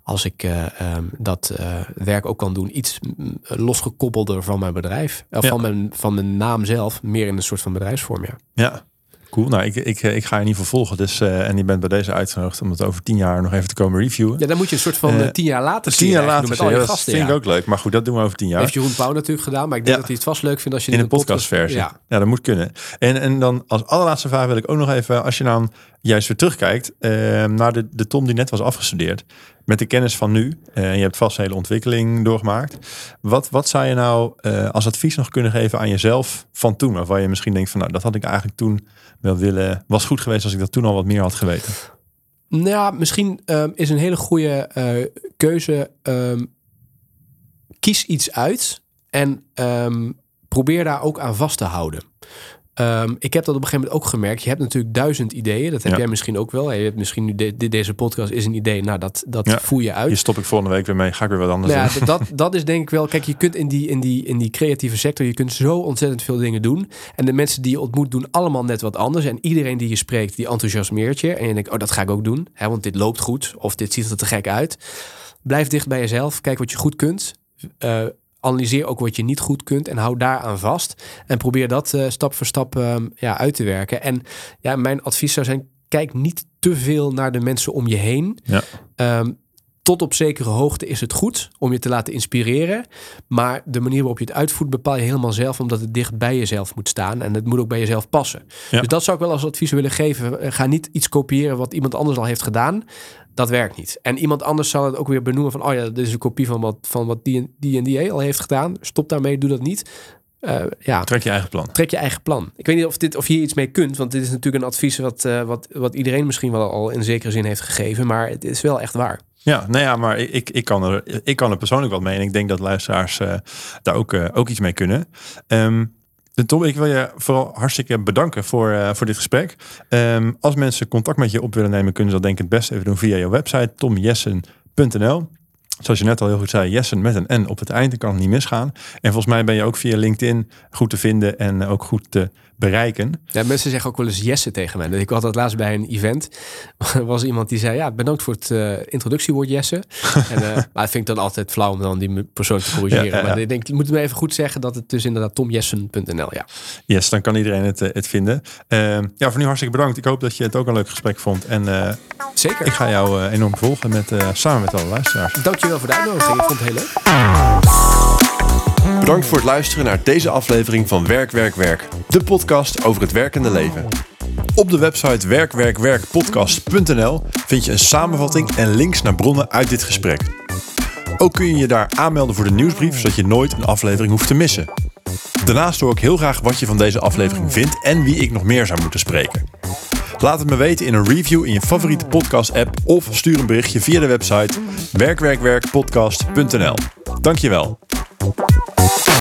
als ik eh, ehm, dat eh, werk ook kan doen. Iets mm, losgekoppelder van mijn bedrijf. Of Ja. van, mijn, van mijn naam zelf. Meer in een soort van bedrijfsvorm, ja. Ja, cool. Nou, ik, ik, ik ga je niet vervolgen. Dus, eh, en je bent bij deze uitgenodigd om het over tien jaar nog even te komen reviewen. Ja, dan moet je een soort van Eh, eh, tien jaar later tien jaar later, met al je dat gasten. vind ja. ik ook leuk. Maar goed, dat doen we over tien jaar. Heeft Jeroen Pauw natuurlijk gedaan. Maar ik denk dat hij het vast leuk vindt als je in dit een podcastversie. Ja. Ja. dat moet kunnen. En, en dan als allerlaatste vraag wil ik ook nog even, als je dan juist weer terugkijkt eh, naar de, de Tom die net was afgestudeerd, met de kennis van nu, en je hebt vast een hele ontwikkeling doorgemaakt. Wat, wat zou je nou eh, als advies nog kunnen geven aan jezelf van toen, waarvan je misschien denkt van, nou, dat had ik eigenlijk toen wel willen, was goed geweest als ik dat toen al wat meer had geweten. Nou ja, misschien ehm, is een hele goede eh, keuze. ehm, kies iets uit en ehm, probeer daar ook aan vast te houden. Ehm, ik heb dat op een gegeven moment ook gemerkt. Je hebt natuurlijk duizend ideeën. Dat heb Ja. jij misschien ook wel. Je hebt misschien nu de, de- deze podcast is een idee. Nou, dat, dat Ja. voer je uit. Hier stop ik volgende week weer mee, ga ik weer wat anders Nou doen. ja, dat, dat is denk ik wel. Kijk, je kunt in die, in, die, in die creatieve sector, je kunt zo ontzettend veel dingen doen. En de mensen die je ontmoet doen allemaal net wat anders. En iedereen die je spreekt, die enthousiasmeert je. En je denkt, oh, dat ga ik ook doen. Hè, want dit loopt goed. Of dit ziet er te gek uit. Blijf dicht bij jezelf. Kijk wat je goed kunt. Eh, analyseer ook wat je niet goed kunt. En hou daaraan vast. En probeer dat eh, stap voor stap ehm, ja, uit te werken. En ja, mijn advies zou zijn, kijk niet te veel naar de mensen om je heen. Ja. Ehm, tot op zekere hoogte is het goed om je te laten inspireren. Maar de manier waarop je het uitvoert bepaal je helemaal zelf, omdat het dicht bij jezelf moet staan. En het moet ook bij jezelf passen. Ja. Dus dat zou ik wel als advies willen geven. Eh, Ga niet iets kopiëren wat iemand anders al heeft gedaan. Dat werkt niet. En iemand anders zal het ook weer benoemen van... oh ja, dit is een kopie van wat, van wat die, en, die en die al heeft gedaan. Stop daarmee, doe dat niet. eh, ja, Trek je eigen plan. trek je eigen plan. Ik weet niet of, dit, of je hier iets mee kunt, want dit is natuurlijk een advies wat, eh, wat, wat iedereen misschien wel al in zekere zin heeft gegeven, maar het is wel echt waar. Ja, nou ja, maar ik, ik, kan, er, ik kan er persoonlijk wat mee. En ik denk dat luisteraars eh, daar ook, eh, ook iets mee kunnen. Ehm Tom, ik wil je vooral hartstikke bedanken voor, eh, voor dit gesprek. Ehm, als mensen contact met je op willen nemen, kunnen ze dat denk ik het beste even doen via je website tomjessen.nl. Zoals je net al heel goed zei, Jessen met een N op het eind, kan het niet misgaan. En volgens mij ben je ook via LinkedIn goed te vinden en ook goed te bereiken. Ja, mensen zeggen ook wel eens Jesse tegen mij. Ik had dat laatst bij een event. Er was iemand die zei, ja, bedankt voor het eh, introductiewoord Jesse. en, uh, maar dat vind ik dan altijd flauw om dan die persoon te corrigeren. Ja, ja, ja. Maar ik denk, ik moet me even goed zeggen dat het dus inderdaad tomjessen.nl, ja. Yes, dan kan iedereen het, eh, het vinden. Ehm, ja, voor nu hartstikke bedankt. Ik hoop dat je het ook een leuk gesprek vond. En Zeker. ik ga jou enorm volgen met, samen met alle luisteraars. Dankjewel voor de uitnodiging. Ik vond het heel leuk. Bedankt voor het luisteren naar deze aflevering van Werk, Werk, Werk. De podcast over het werkende leven. Op de website werkwerkwerkpodcast.nl vind je een samenvatting en links naar bronnen uit dit gesprek. Ook kun je je daar aanmelden voor de nieuwsbrief, zodat je nooit een aflevering hoeft te missen. Daarnaast hoor ik heel graag wat je van deze aflevering vindt en wie ik nog meer zou moeten spreken. Laat het me weten in een review in je favoriete podcast-app of stuur een berichtje via de website werkwerkwerkpodcast.nl. Dankjewel.